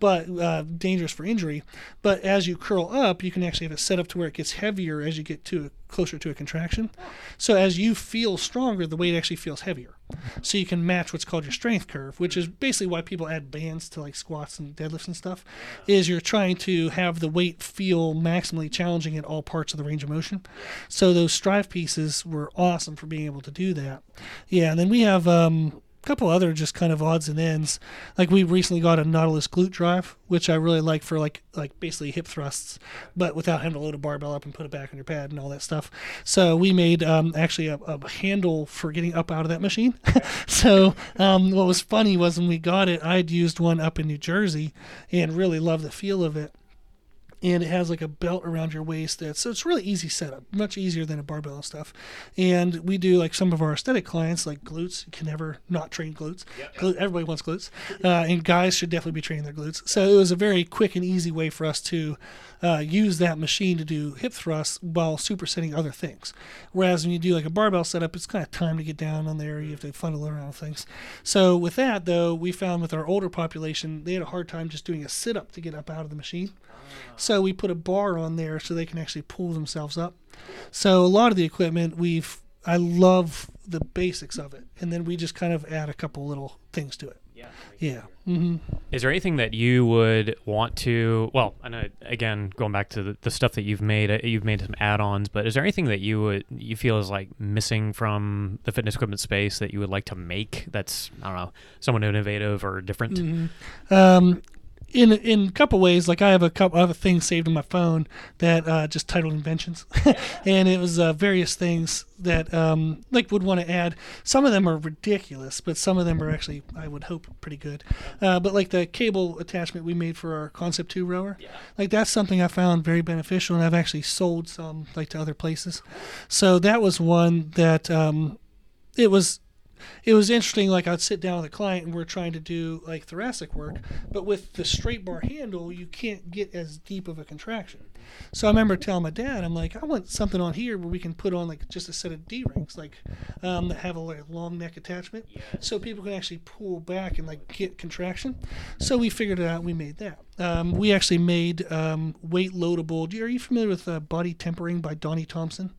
but uh, dangerous for injury. But as you curl up, you can actually have it set up to where it gets heavier as you get to a, closer to a contraction. So as you feel stronger, the weight actually feels heavier. So you can match what's called your strength curve, which is basically why people add bands to like squats and deadlifts and stuff. Is you're trying to have the weight feel maximally challenging at all parts of the range of motion. So those strive pieces were awesome for being able to do that. Yeah, and then we have um, couple other just kind of odds and ends. Like we recently got a Nautilus glute drive, which I really like for like like basically hip thrusts, but without having to load a barbell up and put it back on your pad and all that stuff. So we made um, actually a, a handle for getting up out of that machine. so um, what was funny was when we got it, I'd used one up in New Jersey and really loved the feel of it and it has like a belt around your waist that so it's really easy setup much easier than a barbell and stuff. And we do like some of our aesthetic clients like glutes you can never not train glutes. Glu- everybody wants glutes. Uh, and guys should definitely be training their glutes. So it was a very quick and easy way for us to uh, use that machine to do hip thrusts while supersetting other things. Whereas when you do like a barbell setup it's kind of time to get down on there you have to funnel around things. So with that though we found with our older population they had a hard time just doing a sit-up to get up out of the machine so we put a bar on there so they can actually pull themselves up. So a lot of the equipment we've I love the basics of it, and then we just kind of add a couple little things to it. Yeah. Yeah. hmm Is there anything that you would want to? Well, I know again going back to the, the stuff that you've made, uh, you've made some add-ons, but is there anything that you would you feel is like missing from the fitness equipment space that you would like to make? That's I don't know, somewhat innovative or different. Mm-hmm. Um, in in a couple ways, like I have a couple, I have a thing saved on my phone that uh, just titled inventions, and it was uh, various things that um, like would want to add. Some of them are ridiculous, but some of them are actually, I would hope, pretty good. Uh, but like the cable attachment we made for our Concept Two rower, like that's something I found very beneficial, and I've actually sold some like to other places. So that was one that um, it was it was interesting. Like I'd sit down with a client and we're trying to do like thoracic work, but with the straight bar handle, you can't get as deep of a contraction. So I remember telling my dad, I'm like, I want something on here where we can put on like just a set of D rings, like um, that have a like, long neck attachment, so people can actually pull back and like get contraction. So we figured it out. We made that. Um, we actually made um, weight loadable. Are you familiar with uh, body tempering by Donnie Thompson?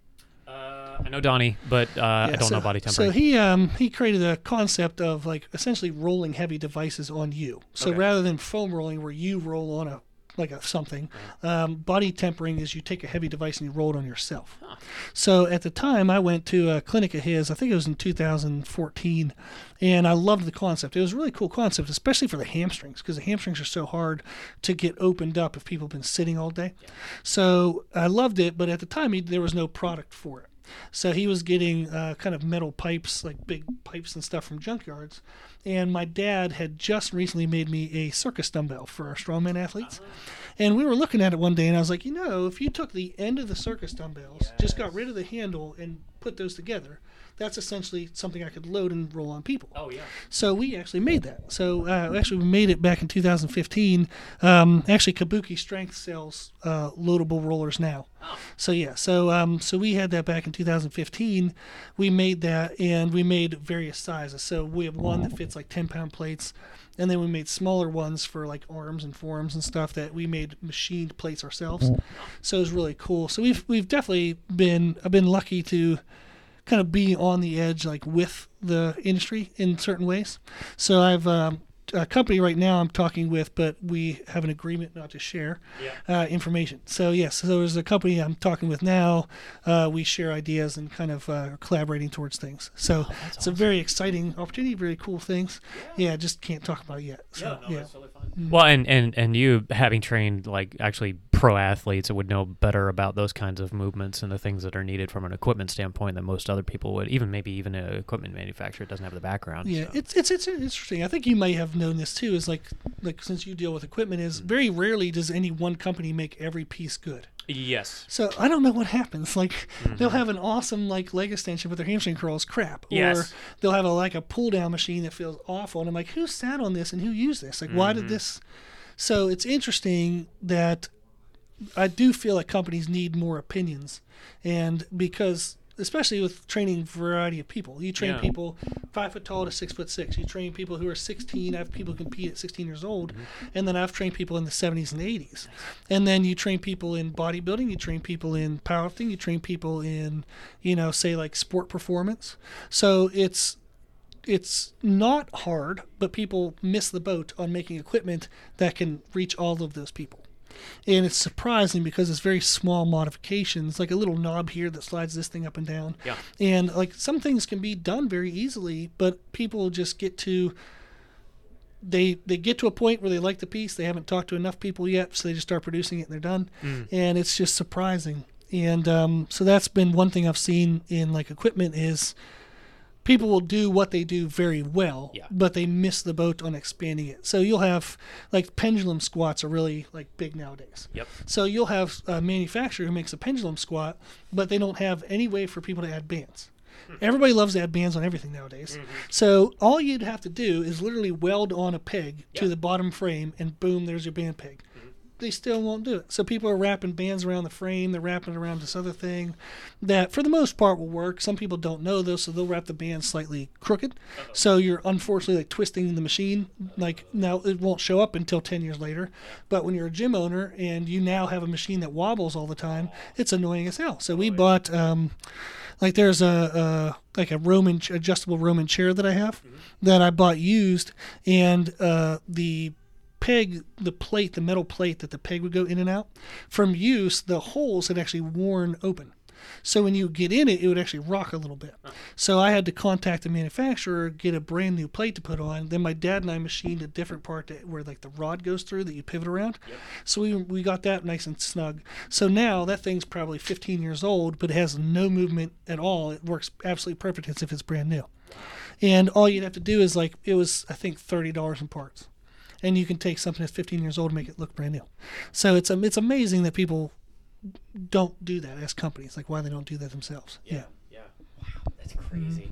I know Donnie, but uh, I don't so, know body tempering. So he um he created a concept of like essentially rolling heavy devices on you. So Okay. rather than foam rolling where you roll on a like a something, um, body tempering is you take a heavy device and you roll it on yourself. So at the time, I went to a clinic of his. I think it was in 2014, and I loved the concept. It was a really cool concept, especially for the hamstrings, because the hamstrings are so hard to get opened up if people have been sitting all day. So I loved it, but at the time, he, there was no product for it. So he was getting uh, kind of metal pipes, like big pipes and stuff from junkyards. And my dad had just recently made me a circus dumbbell for our strongman athletes. And we were looking at it one day, and I was like, you know, if you took the end of the circus dumbbells, just got rid of the handle, and put those together, that's essentially something I could load and roll on people. oh yeah. So we actually made that. So uh, actually, we made it back in 2015. Um, actually, Kabuki Strength sells uh, loadable rollers now. Oh. So yeah, so um, so we had that back in 2015. We made that, and we made various sizes. So we have one that fits like 10 pound plates, and then we made smaller ones for like arms and forearms and stuff that we made machined plates ourselves. So it was really cool. So we've we've definitely been I've been lucky to kind of be on the edge like with the industry in certain ways. So I've um, a company right now I'm talking with, but we have an agreement not to share uh, information. So yes, so there's a company I'm talking with now. Uh, we share ideas and kind of uh, are collaborating towards things. So it's a very exciting opportunity, very cool things. Yeah, just can't talk about it yet. So yeah. Well, and, and and you having trained like actually pro athletes would know better about those kinds of movements and the things that are needed from an equipment standpoint than most other people would. Even maybe even an equipment manufacturer doesn't have the background. Yeah, so. it's, it's it's interesting. I think you may have known this too. Is like like since you deal with equipment, is very rarely does any one company make every piece good. yes. So I don't know what happens. Like they'll mm-hmm. have an awesome like leg extension, but their hamstring curl is crap. Or Yes. they'll have a like a pull down machine that feels awful, and I'm like, who sat on this and who used this? Like, why did mm-hmm. this? So it's interesting that I do feel like companies need more opinions, and because especially with training variety of people, you train Yeah. people five foot tall to six foot six. You train people who are 16. I have people compete at 16 years old, mm-hmm. and then I've trained people in the 70s and 80s. And then you train people in bodybuilding, you train people in powerlifting, you train people in, you know, say like sport performance. So it's it's not hard, but people miss the boat on making equipment that can reach all of those people. And it's surprising because it's very small modifications, like a little knob here that slides this thing up and down. Yeah. And like some things can be done very easily, but people just get to they they get to a point where they like the piece, they haven't talked to enough people yet, so they just start producing it and they're done. And it's just surprising. And um, so that's been one thing I've seen in like equipment is people will do what they do very well, Yeah. but they miss the boat on expanding it. So you'll have like pendulum squats are really like big nowadays. Yep. So you'll have a manufacturer who makes a pendulum squat, but they don't have any way for people to add bands. Hmm. Everybody loves to add bands on everything nowadays. Mm-hmm. So all you'd have to do is literally weld on a peg to the bottom frame, and boom, there's your band peg. They still won't do it. So people are wrapping bands around the frame. They're wrapping around this other thing that, for the most part, will work. Some people don't know though, so they'll wrap the band slightly crooked. So you're unfortunately like twisting the machine. Like now, it won't show up until 10 years later. But when you're a gym owner and you now have a machine that wobbles all the time, it's annoying as hell. So we bought. Um, like there's a, a like a Roman adjustable Roman chair that I have that I bought used, and uh, the peg, the plate, the metal plate that the peg would go in and out, from use, the holes had actually worn open. So when you get in it, it would actually rock a little bit. So I had to contact the manufacturer, get a brand new plate to put on. Then my dad and I machined a different part that, where like the rod goes through that you pivot around. So we we got that nice and snug. So now that thing's probably 15 years old, but it has no movement at all. It works absolutely perfect as if it's brand new. And all you'd have to do is like it was I think thirty dollars in parts, and you can take something that's 15 years old and make it look brand new. So it's um, it's amazing that people don't do that as companies. Like why they don't do that themselves. Yeah. Yeah. Wow, that's crazy.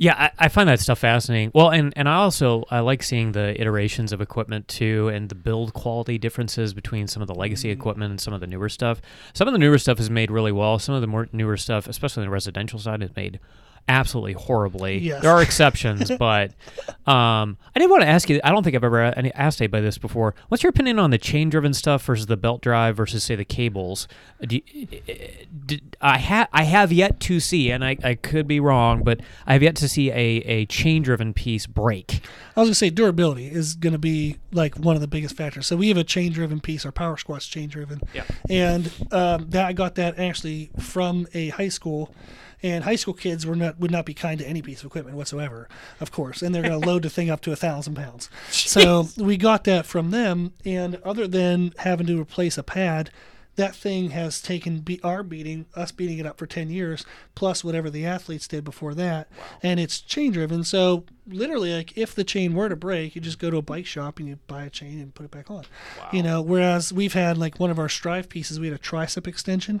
Yeah, I, I find that stuff fascinating. Well, and, and I also I like seeing the iterations of equipment too, and the build quality differences between some of the legacy equipment and some of the newer stuff. Some of the newer stuff is made really well. Some of the more newer stuff, especially on the residential side, is made absolutely horribly. Yes. There are exceptions, but um, I did want to ask you. I don't think I've ever any- asked anybody this before. What's your opinion on the chain-driven stuff versus the belt drive versus say the cables? You, did, I have I have yet to see, and I, I could be wrong, but I have yet to see a, a chain-driven piece break. I was gonna say durability is gonna be like one of the biggest factors. So we have a chain driven piece. Our power squat's chain driven. Yeah. And um, that I got that actually from a high school. And high school kids were not would not be kind to any piece of equipment whatsoever, of course. And they're going to load the thing up to a thousand pounds. So we got that from them. And other than having to replace a pad, that thing has taken be- our beating, us beating it up for 10 years, plus whatever the athletes did before that. And it's chain driven. So, literally, like if the chain were to break, you just go to a bike shop and you buy a chain and put it back on. You know, whereas we've had like one of our Strive pieces, we had a tricep extension.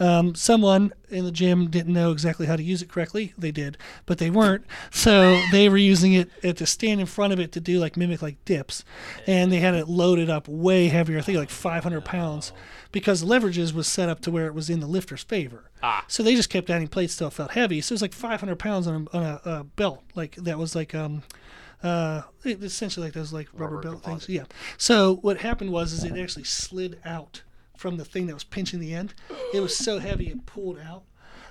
Um, someone in the gym didn't know exactly how to use it correctly. They did, but they weren't. So, they were using it uh, to stand in front of it to do like mimic like dips. And they had it loaded up way heavier, I think like 500 pounds because the leverages was set up to where it was in the lifter's favor. Ah. So they just kept adding plates till it felt heavy. So it was like 500 pounds on a, on a, a belt, like that was like um, uh, essentially like those like rubber, Rubber belt composite. things. Yeah. So what happened was is it actually slid out from the thing that was pinching the end. It was so heavy it pulled out.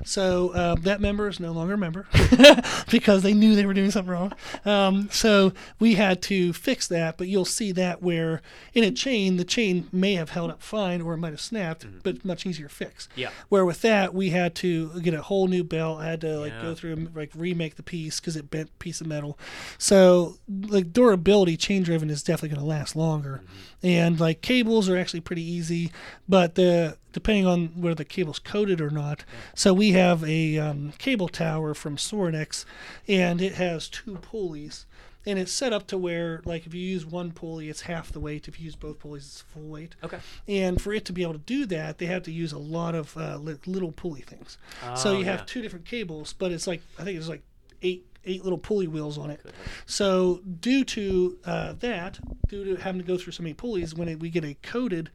So um, that member is no longer a member because they knew they were doing something wrong. Um, so we had to fix that, but you'll see that where in a chain, the chain may have held up fine or it might have snapped, but much easier to fix. Yeah. Where with that, we had to get a whole new belt. I had to like Yeah. go through and like remake the piece because it bent piece of metal. So like durability, chain driven is definitely going to last longer. And like cables are actually pretty easy, but the depending on where the cable's coated or not. So we have a um, cable tower from Sorinex, and it has two pulleys. And it's set up to where, like, if you use one pulley, it's half the weight. If you use both pulleys, it's full weight. Okay. And for it to be able to do that, they have to use a lot of uh, li- little pulley things. so Oh, you have two different cables, but it's like I think it's like eight eight little pulley wheels on it. So due to uh, that, due to having to go through so many pulleys, when it, we get a coated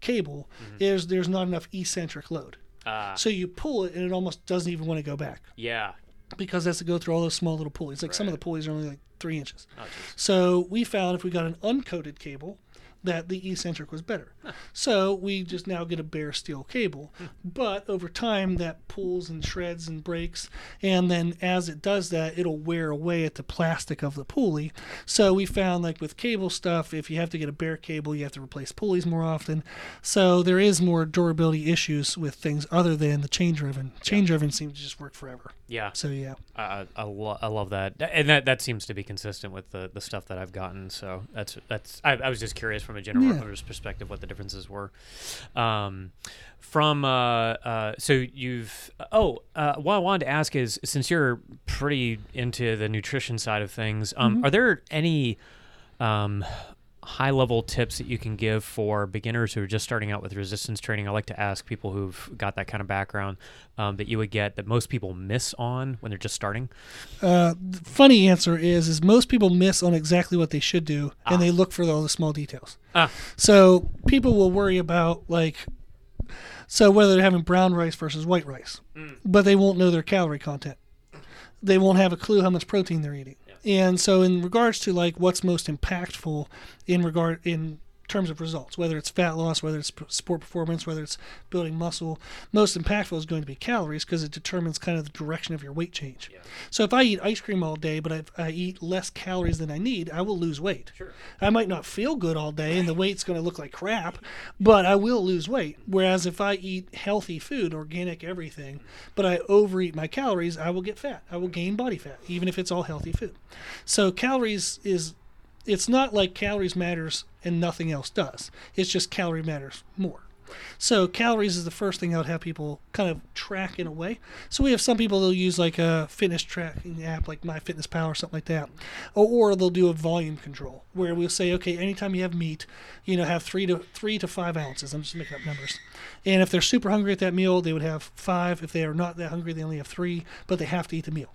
cable, is there's not enough eccentric load. Uh, So you pull it, and it almost doesn't even want to go back yeah. because it has to go through all those small little pulleys. Like some of the pulleys are only like three inches. Oh. So we found if we got an uncoated cable, that the eccentric was better. So we just now get a bare steel cable. Hmm. But over time, that pulls and shreds and breaks. And then as it does that, it'll wear away at the plastic of the pulley. So we found, like with cable stuff, if you have to get a bare cable, you have to replace pulleys more often. So there is more durability issues with things other than the chain driven. Chain driven seems to just work forever. Yeah. So yeah. I, I, lo- I love that, and that that seems to be consistent with the, the stuff that I've gotten. So that's that's I, I was just curious from a general Yeah. owner's perspective what the differences were. Um, from uh, uh, so you've oh uh, what I wanted to ask is since you're pretty into the nutrition side of things, um, are there any um, high level tips that you can give for beginners who are just starting out with resistance training? I like to ask people who've got that kind of background um, that you would get that most people miss on when they're just starting. Uh, the funny answer is is most people miss on exactly what they should do, and they look for all the small details. Ah. So people will worry about like, so whether they're having brown rice versus white rice, but they won't know their calorie content. They won't have a clue how much protein they're eating. And so, in regards to like what's most impactful in regard in terms of results, whether it's fat loss, whether it's sport performance, whether it's building muscle. Most impactful is going to be calories because it determines kind of the direction of your weight change. Yeah. So if I eat ice cream all day, but I, I eat less calories than I need, I will lose weight. Sure. I might not feel good all day and the weight's going to look like crap, but I will lose weight. Whereas if I eat healthy food, organic everything, but I overeat my calories, I will get fat. I will gain body fat, even if it's all healthy food. So calories is it's not like calories matters and nothing else does. It's just calorie matters more. So calories is the first thing I would have people kind of track in a way. So we have some people that'll use like a fitness tracking app like MyFitnessPal or something like that, or, or they'll do a volume control where we'll say, okay, anytime you have meat, you know, have three to three to five ounces. I'm just making up numbers. And if they're super hungry at that meal, they would have five. If they are not that hungry, they only have three, but they have to eat the meal.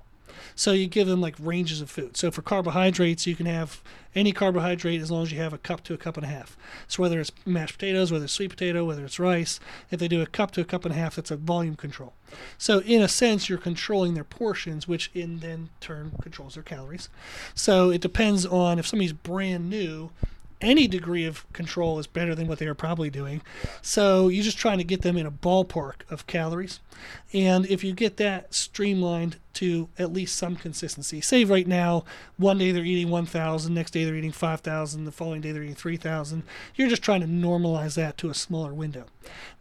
So you give them like ranges of food. So for carbohydrates, you can have any carbohydrate as long as you have a cup to a cup and a half. So whether it's mashed potatoes, whether it's sweet potato, whether it's rice, if they do a cup to a cup and a half, that's a volume control. So in a sense, you're controlling their portions, which in then turn controls their calories. So it depends on if somebody's brand new. Any degree of control is better than what they are probably doing. So you're just trying to get them in a ballpark of calories. And if you get that streamlined to at least some consistency, say right now, one day they're eating 1,000, next day they're eating 5,000, the following day they're eating 3,000, you're just trying to normalize that to a smaller window.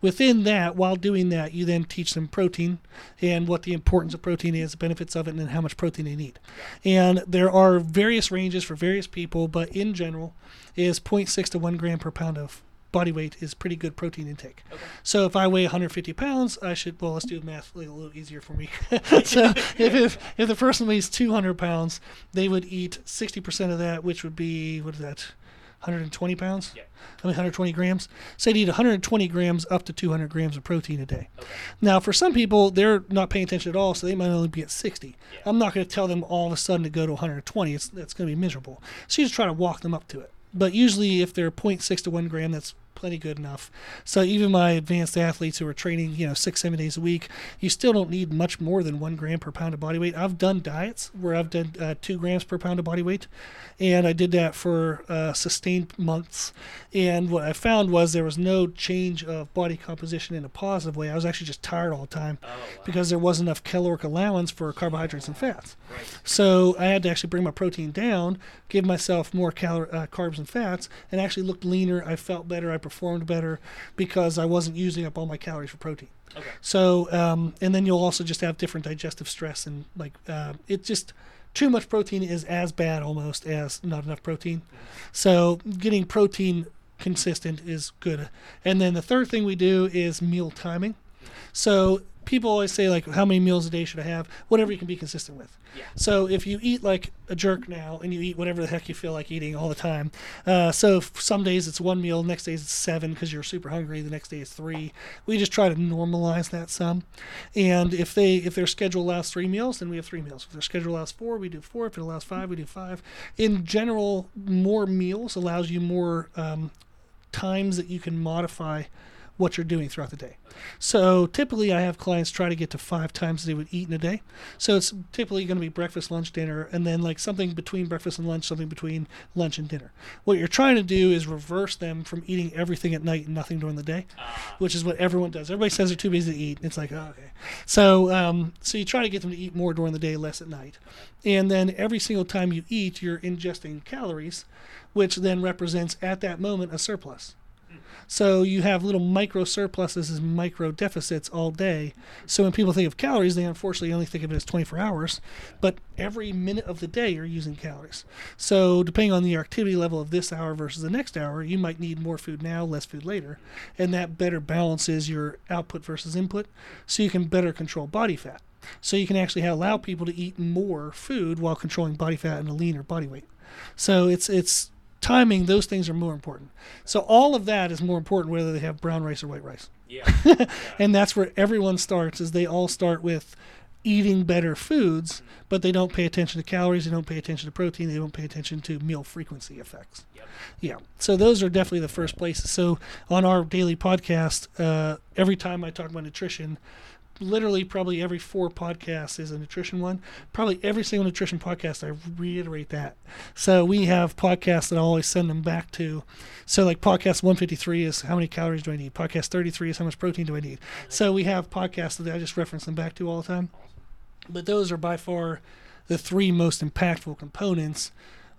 Within that, while doing that, you then teach them protein and what the importance of protein is, the benefits of it, and then how much protein they need. And there are various ranges for various people, but in general, is 0.6 to 1 gram per pound of body weight is pretty good protein intake. Okay. So if I weigh 150 pounds, I should well let's do math a little easier for me. so if, if if the person weighs 200 pounds, they would eat 60% of that, which would be what is that? 120 pounds. Yeah. I mean 120 grams. So they eat 120 grams up to 200 grams of protein a day. Okay. Now, for some people, they're not paying attention at all, so they might only be at 60. Yeah. I'm not going to tell them all of a sudden to go to 120. It's that's going to be miserable. So you just try to walk them up to it. But usually, if they're 0.6 to 1 gram, that's plenty good enough. So even my advanced athletes who are training, you know, six, seven days a week, you still don't need much more than one gram per pound of body weight. I've done diets where I've done uh, two grams per pound of body weight, and I did that for uh, sustained months. And what I found was there was no change of body composition in a positive way. I was actually just tired all the time Oh, wow. because there wasn't enough caloric allowance for carbohydrates and fats. Right. So I had to actually bring my protein down, give myself more calor- uh, carbs and fats, and actually looked leaner. I felt better. I performed better because I wasn't using up all my calories for protein. Okay. So, um, and then you'll also just have different digestive stress and like uh, it just too much protein is as bad almost as not enough protein. So getting protein consistent is good. And then the third thing we do is meal timing. So people always say like, how many meals a day should I have? Whatever you can be consistent with. Yeah. So if you eat like a jerk now and you eat whatever the heck you feel like eating all the time, uh, so if some days it's one meal, next days it's seven because you're super hungry. The next day is three. We just try to normalize that some. And if they if their schedule allows three meals, then we have three meals. If their schedule allows four, we do four. If it allows five, we do five. In general, more meals allows you more um, times that you can modify what you're doing throughout the day. So typically, I have clients try to get to five times they would eat in a day. So it's typically going to be breakfast, lunch, dinner, and then like something between breakfast and lunch, something between lunch and dinner. What you're trying to do is reverse them from eating everything at night and nothing during the day, Ah, which is what everyone does. Everybody says they're too busy to eat. It's like, oh, okay. So, um, so you try to get them to eat more during the day, less at night, and then every single time you eat, you're ingesting calories, which then represents at that moment a surplus. So you have little micro surpluses and micro deficits all day. So when people think of calories, they unfortunately only think of it as 24 hours. But every minute of the day, you're using calories. So depending on the activity level of this hour versus the next hour, you might need more food now, less food later. And that better balances your output versus input. So you can better control body fat. So you can actually allow people to eat more food while controlling body fat and a leaner body weight. So it's it's timing; those things are more important. So all of that is more important whether they have brown rice or white rice. yeah. And that's where everyone starts. Is they all start with eating better foods, but they don't pay attention to calories, they don't pay attention to protein, they don't pay attention to meal frequency effects. Yep. Yeah. So those are definitely the first places. So on our daily podcast, uh, every time I talk about nutrition, literally probably every four podcasts is a nutrition one. Probably every single nutrition podcast, I reiterate that. So we have podcasts that I always send them back to. So like podcast 153 is how many calories do I need? Podcast 33 is how much protein do I need? So we have podcasts that I just reference them back to all the time. But those are by far the three most impactful components,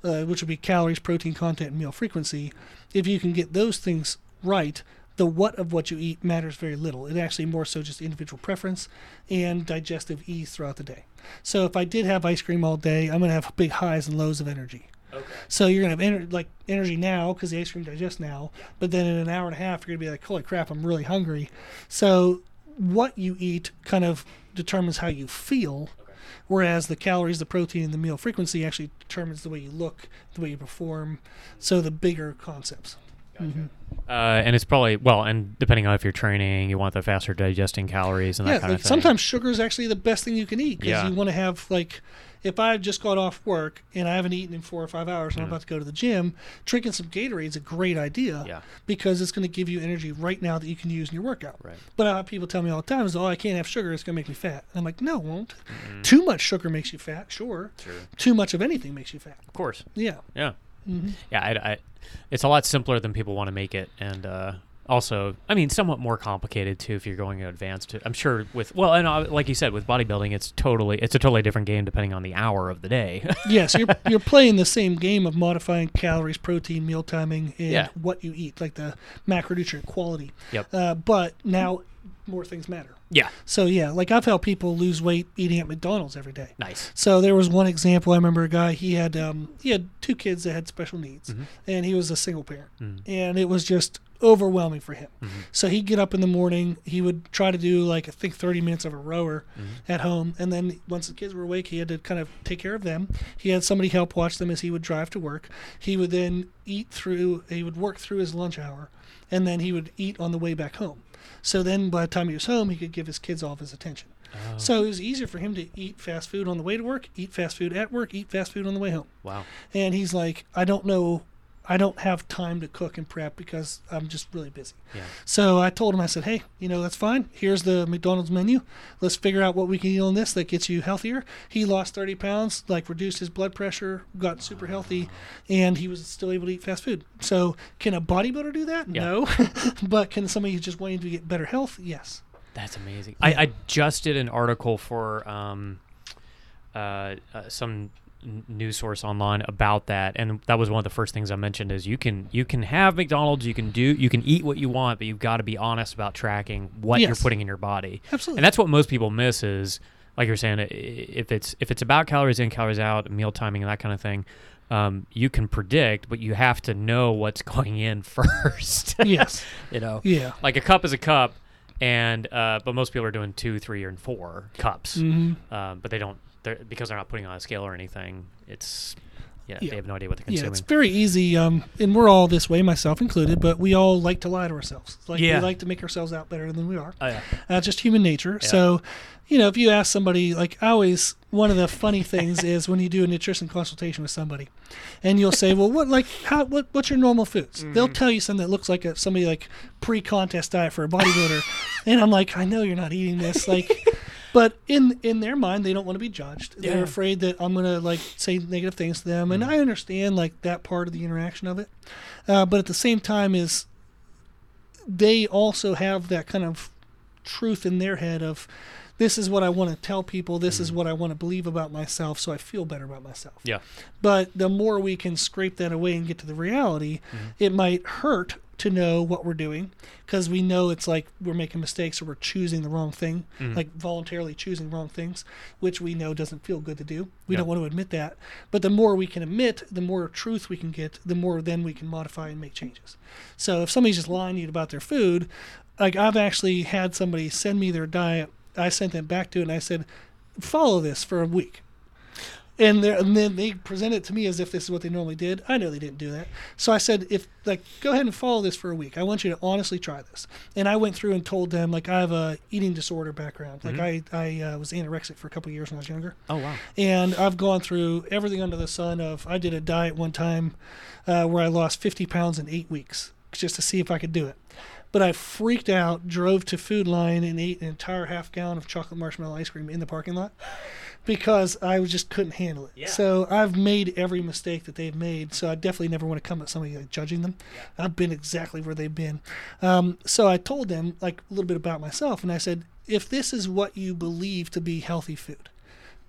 uh, which would be calories, protein content, and meal frequency. If you can get those things right, the what of what you eat matters very little. It actually more so just individual preference and digestive ease throughout the day. So if I did have ice cream all day, I'm going to have big highs and lows of energy. Okay. So you're gonna have ener- like energy now because the ice cream digests now, but then in an hour and a half you're gonna be like, holy crap, I'm really hungry. So what you eat kind of determines how you feel, okay. whereas the calories, the protein, and the meal frequency actually determines the way you look, the way you perform. So the bigger concepts. Mhm. Uh, and it's probably well, and depending on if you're training, you want the faster digesting calories and that Yeah, kind like of thing. sometimes sugar is actually the best thing you can eat because Yeah. you want to have like. If I've just got off work and I haven't eaten in four or five hours and I'm Mhm. about to go to the gym, drinking some Gatorade is a great idea. Yeah. because it's going to give you energy right now that you can use in your workout. Right. But I have people tell me all the time, is, oh, I can't have sugar, it's going to make me fat. And I'm like, no, it won't. Mhm. Too much sugar makes you fat, sure. Sure. Too much of anything makes you fat. Of course. Yeah. Yeah. Hmm Yeah. I, I, it's a lot simpler than people want to make it, and uh, also, I mean, somewhat more complicated too if you're going advanced. I'm sure with well, and uh, like you said, with bodybuilding, it's totally it's a totally different game depending on the hour of the day. yes, you're, you're playing the same game of modifying calories, protein, meal timing, and Yeah. what you eat, like the macronutrient quality. Yep. Uh, but now more things matter. yeah. So, yeah, like I've helped people lose weight eating at McDonald's every day. Nice. So there was one example. I remember a guy. He had um, he had two kids that had special needs, Mhm. and he was a single parent, Mm. and it was just overwhelming for him. Mhm. So he'd get up in the morning. He would try to do like I think 30 minutes of a rower Mhm. at home, and then once the kids were awake, he had to kind of take care of them. He had somebody help watch them as he would drive to work. He would then eat through. He would work through his lunch hour, and then he would eat on the way back home. So then, by the time he was home, he could give his kids all of his attention. Oh, So it was easier for him to eat fast food on the way to work, eat fast food at work, eat fast food on the way home. wow. And he's like, I don't know, I don't have time to cook and prep because I'm just really busy. Yeah. So I told him, I said, hey, you know, that's fine. Here's the McDonald's menu. Let's figure out what we can eat on this that gets you healthier. He lost 30 pounds, like reduced his blood pressure, got super healthy, and he was still able to eat fast food. So can a bodybuilder do that? Yeah. No. but can somebody who's just wanting to get better health? Yes. That's amazing. I, I just did an article for um, uh, uh, some news source online about that, and that was one of the first things I mentioned. Is you can you can have McDonald's, you can do you can eat what you want, but you've got to be honest about tracking what you're putting in your body, Absolutely. and that's what most people miss. Is like you're saying, if it's if it's about calories in, calories out, meal timing, and that kind of thing. Um, you can predict, but you have to know what's going in first. yes. you know, Yeah. like a cup is a cup and uh, but most people are doing two three and four cups hmm um, but they don't they're, because they're not putting on a scale or anything it's yeah, Yeah. they have no idea what they're consuming. Yeah, it's very easy, um, and we're all this way, myself included. But we all like to lie to ourselves. Like Yeah. we like to make ourselves out better than we are. oh, yeah. Uh, just human nature. Yeah. So, you know, if you ask somebody, like I always, one of the funny things is when you do a nutrition consultation with somebody, and you'll say, "Well, what like how what what's your normal foods?" They'll tell you something that looks like a, somebody like pre-contest diet for a bodybuilder, and I'm like, I know you're not eating this, like. But in in their mind, they don't want to be judged. They're afraid that I'm gonna like say negative things to them, and I understand like that part of the interaction of it. Uh, but at the same time, is they also have that kind of truth in their head of this is what I want to tell people, this is mm-hmm. what I want to believe about myself, so I feel better about myself. yeah But the more we can scrape that away and get to the reality, mm-hmm. it might hurt to know what we're doing because we know it's like we're making mistakes or we're choosing the wrong thing, mm-hmm. like voluntarily choosing wrong things, which we know doesn't feel good to do. We Yeah. don't want to admit that. But the more we can admit, the more truth we can get, the more then we can modify and make changes. So if somebody's just lying to you about their food, like I've actually had somebody send me their diet, I sent them back to it and I said, follow this for a week. And, they're- and then they present it to me as if this is what they normally did. I know they didn't do that. So I said, if like, go ahead and follow this for a week. I want you to honestly try this. And I went through and told them like I have a eating disorder background. Like I I uh, was anorexic for a couple of years when I was younger oh wow and I've gone through everything under the sun. Of I did a diet one time uh, where I lost 50 pounds in eight weeks just to see if I could do it. But I freaked out, drove to Food Lion, and ate an entire half gallon of chocolate marshmallow ice cream in the parking lot because I just couldn't handle it. Yeah. So I've made every mistake that they've made. So I definitely never want to come at somebody like judging them. I've been exactly where they've been. Um, so I told them like a little bit about myself, and I said, if this is what you believe to be healthy food,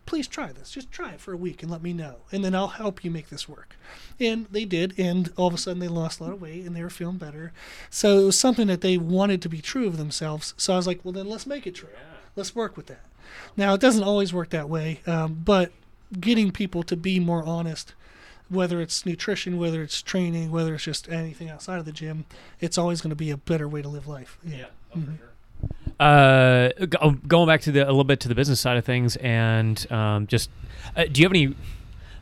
please try this. Just try it for a week and let me know, and then I'll help you make this work. And they did, and all of a sudden they lost a lot of weight and they were feeling better. So it was something that they wanted to be true of themselves. So I was like, well, then let's make it true. Let's work with that. Now it doesn't always work that way, um, but getting people to be more honest, whether it's nutrition, whether it's training, whether it's just anything outside of the gym, it's always going to be a better way to live life. Yeah. Uh, go, going back to the a little bit to the business side of things, and um, just uh, do you have any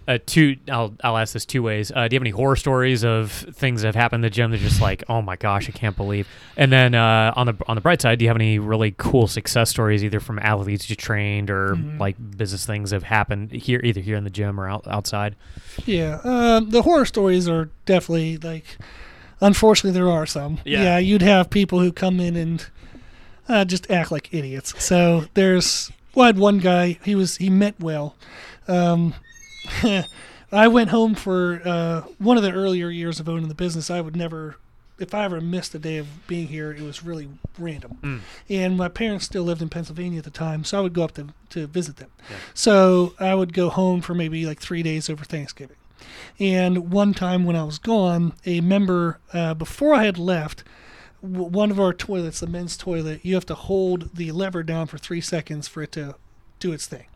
uh, two? I'll I'll ask this two ways. Uh, do you have any horror stories of things that have happened in the gym that just like, oh my gosh, I can't believe? And then uh, on the on the bright side, do you have any really cool success stories, either from athletes you trained or Mhm. like business things that have happened here, either here in the gym or out, outside? Yeah, um, the horror stories are definitely like. Unfortunately, there are some. Yeah. you'd have people who come in and uh, just act like idiots. So there's. Well, I had one guy. He was he meant well. Um, I went home for uh, one of the earlier years of owning the business. I would never, if I ever missed a day of being here, it was really random. Mm. And my parents still lived in Pennsylvania at the time, so I would go up to to visit them. Yeah. So I would go home for maybe like three days over Thanksgiving. And one time when I was gone, a member uh, before I had left, one of our toilets, the men's toilet, you have to hold the lever down for three seconds for it to do its thing.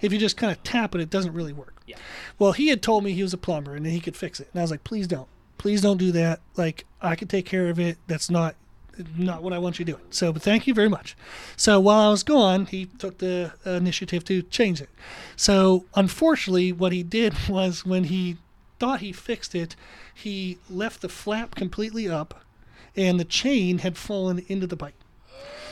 If you just kind of tap it, it doesn't really work. Yeah. Well, he had told me he was a plumber and he could fix it, and I was like, please don't, please don't do that. Like I could take care of it. That's not not what I want you doing. So, but thank you very much. So while I was gone, he took the initiative to change it. So unfortunately, what he did was when he thought he fixed it, he left the flap completely up, and the chain had fallen into the pipe.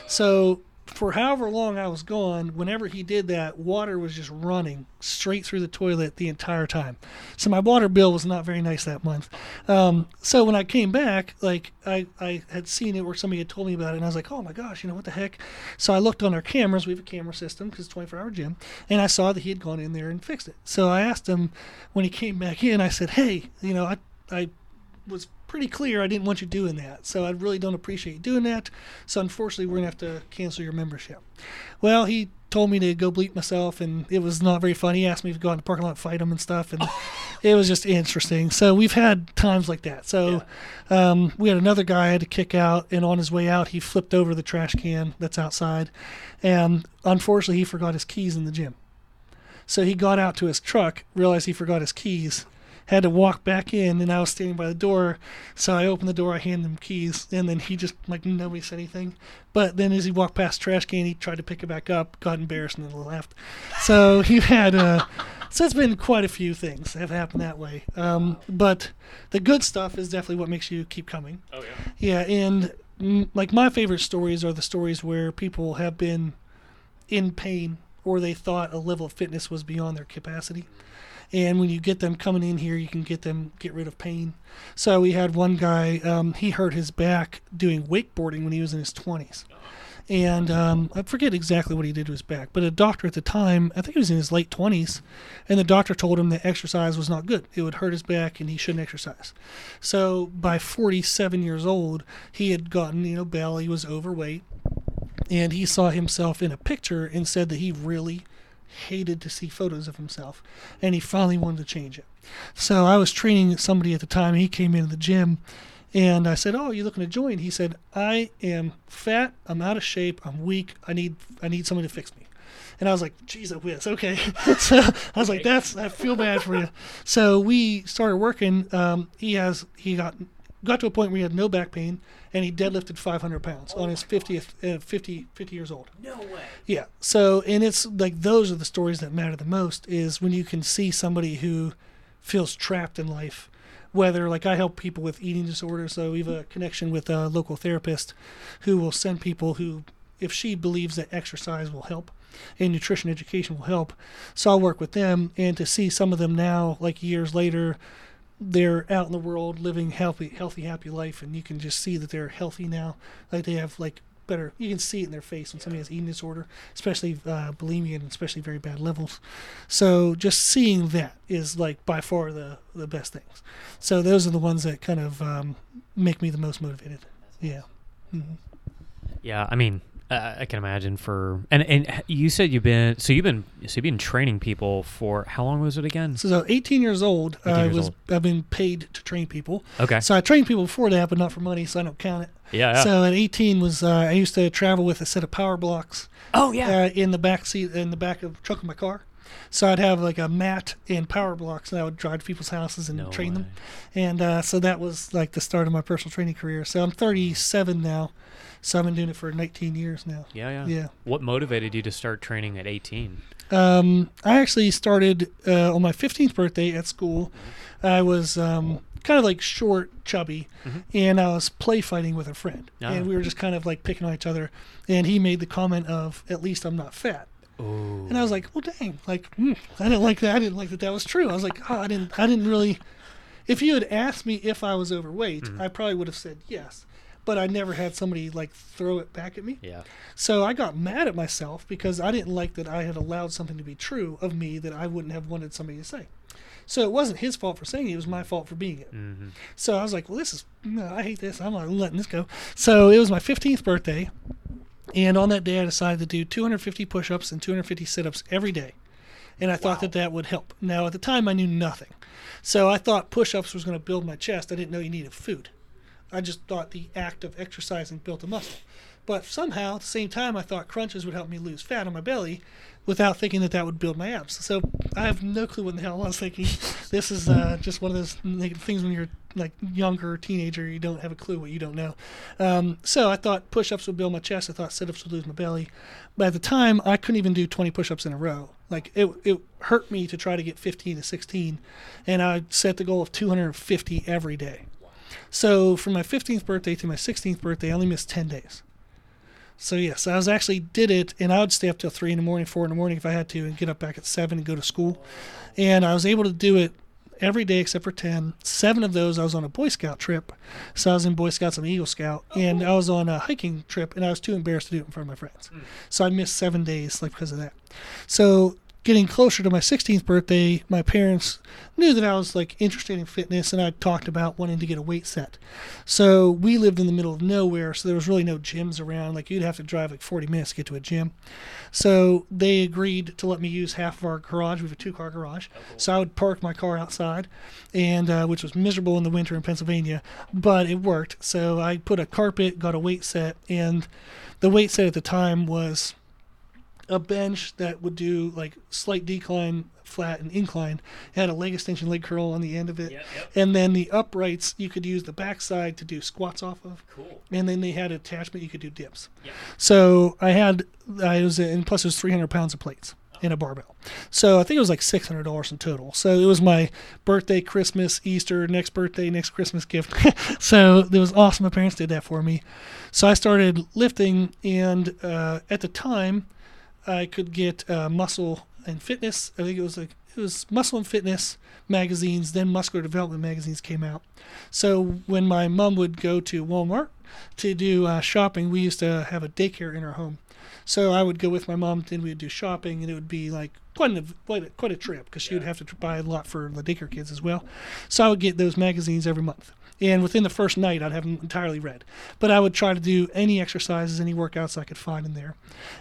So for however long I was gone, whenever he did that, water was just running straight through the toilet the entire time. So my water bill was not very nice that month. Um, so when I came back, like I, I had seen it where somebody had told me about it, and I was like, oh my gosh, you know what the heck? So I looked on our cameras. We have a camera system because it's 24 hour gym, and I saw that he had gone in there and fixed it. So I asked him when he came back in. I said, hey, you know, I I was pretty clear I didn't want you doing that. So I really don't appreciate you doing that. So unfortunately, we're going to have to cancel your membership. Well, he told me to go bleep myself, and it was not very fun. He asked me to go out in the parking lot and fight him and stuff, and it was just interesting. So we've had times like that. So um, we had another guy I had to kick out, and on his way out, he flipped over the trash can that's outside, and unfortunately, he forgot his keys in the gym. So he got out to his truck, realized he forgot his keys, had to walk back in, and I was standing by the door. So I opened the door, I handed him keys, and then he just like nobody said anything. But then as he walked past the trash can, he tried to pick it back up, got embarrassed, and then left. So he had uh, so it's been quite a few things that have happened that way. Um, but the good stuff is definitely what makes you keep coming. Oh yeah. Yeah, and mm, like my favorite stories are the stories where people have been in pain or they thought a level of fitness was beyond their capacity. And when you get them coming in here, you can get them get rid of pain. So we had one guy, um, he hurt his back doing wakeboarding when he was in his 20s. And um, I forget exactly what he did to his back, but a doctor at the time, I think he was in his late 20s, and the doctor told him that exercise was not good. It would hurt his back and he shouldn't exercise. So by 47 years old, he had gotten, you know, belly, was overweight, and he saw himself in a picture and said that he really hated to see photos of himself and he finally wanted to change it so i was training somebody at the time he came into the gym and i said oh you looking to join he said i am fat i'm out of shape i'm weak i need i need someone to fix me and I was like, geez, I whiz. Okay. so I was like, that's, I feel bad for you. So we started working. Um, he has, he got, got to a point where he had no back pain and he deadlifted 500 pounds on his 50th, uh, 50, 50 years old. No way. Yeah. So, and it's like those are the stories that matter the most is when you can see somebody who feels trapped in life. Whether, like, I help people with eating disorders, so we have a connection with a local therapist who will send people who, if she believes that exercise will help and nutrition education will help, so I'll work with them. And to see some of them now, like years later, they're out in the world living healthy, healthy, happy life, and you can just see that they're healthy now. Like they have like better. You can see it in their face when somebody has eating disorder, especially uh, bulimia and especially very bad levels. So just seeing that is like by far the the best things. So those are the ones that kind of um, make me the most motivated. Yeah. hmm Yeah, I mean, uh, I can imagine for and and you said you've been so you've been so you've been training people for how long was it again? So, so 18 years old, 18 I years was old. I've been paid to train people. Okay. So I trained people before that, but not for money, so I don't count it. Yeah. yeah. So at 18 was uh, I used to travel with a set of power blocks oh yeah. uh, in the back seat in the back of the trunk of my car. So I'd have like a mat and power blocks, and I would drive to people's houses and No train them. And uh, so that was like the start of my personal training career. So I'm 37 now, so I've been doing it for 19 years now. Yeah, yeah. Yeah. What motivated you to start training at 18? Um, I actually started uh, on my 15th birthday at school. I was um, kind of like short, chubby, Mhm. and I was play fighting with a friend. Ah. And we were just kind of like picking on each other. And he made the comment of, "At least I'm not fat." Oh. And I was like, "Well, dang! Like, hmm, I didn't like that. I didn't like that. That was true." I was like, "Oh, I didn't. I didn't really." If you had asked me if I was overweight, Mhm. I probably would have said yes. But I never had somebody like throw it back at me. Yeah. So I got mad at myself because I didn't like that I had allowed something to be true of me that I wouldn't have wanted somebody to say. So it wasn't his fault for saying it, it was my fault for being it. Mm-hmm. So I was like, well, this is, no, I hate this. I'm not letting this go. So it was my 15th birthday. And on that day, I decided to do 250 push ups and 250 sit ups every day. And I thought that that would help. Now, at the time, I knew nothing. So I thought push ups was going to build my chest. I didn't know you needed food. I just thought the act of exercising built a muscle. But somehow, at the same time, I thought crunches would help me lose fat on my belly without thinking that that would build my abs. So I have no clue what the hell I was thinking. This is uh, just one of those things when you're like younger teenager, you don't have a clue what you don't know. Um, so I thought push-ups would build my chest. I thought sit-ups would lose my belly. But at the time, I couldn't even do 20 push-ups in a row. Like it, it hurt me to try to get 15 to 16, and I set the goal of 250 every day. So from my 15th birthday to my 16th birthday, I only missed 10 days. So yes, I was actually did it, and I would stay up till three in the morning, four in the morning if I had to, and get up back at seven and go to school. And I was able to do it every day except for ten. Seven of those I was on a Boy Scout trip, so I was in Boy Scouts and Eagle Scout, and oh. I was on a hiking trip, and I was too embarrassed to do it in front of my friends. Hmm. So I missed seven days like because of that. So getting closer to my 16th birthday, my parents knew that I was like interested in fitness, and I talked about wanting to get a weight set. So we lived in the middle of nowhere, so there was really no gyms around. Like you'd have to drive like 40 minutes to get to a gym. So they agreed to let me use half of our garage. We have a two-car garage, so I would park my car outside, and uh, which was miserable in the winter in Pennsylvania, but it worked. So I put a carpet, got a weight set, and the weight set at the time was a bench that would do like slight decline, flat, and incline. It had a leg extension, leg curl on the end of it. Yep, yep. And then the uprights, you could use the backside to do squats off of. Cool. And then they had attachment you could do dips. Yep. So I had, I was, and plus it was 300 pounds of plates in a barbell. So I think it was like $600 in total. So it was my birthday, Christmas, Easter, next birthday, next Christmas gift. so it was awesome. My parents did that for me. So I started lifting, and uh, at the time, I could get uh, muscle and fitness. I think it was like it was muscle and fitness magazines. Then muscular development magazines came out. So when my mom would go to Walmart to do uh, shopping, we used to have a daycare in our home. So I would go with my mom, then we would do shopping, and it would be like quite a quite a, quite a trip because she would have to buy a lot for the daycare kids as well. So I would get those magazines every month, and within the first night, I'd have them entirely read. But I would try to do any exercises, any workouts I could find in there.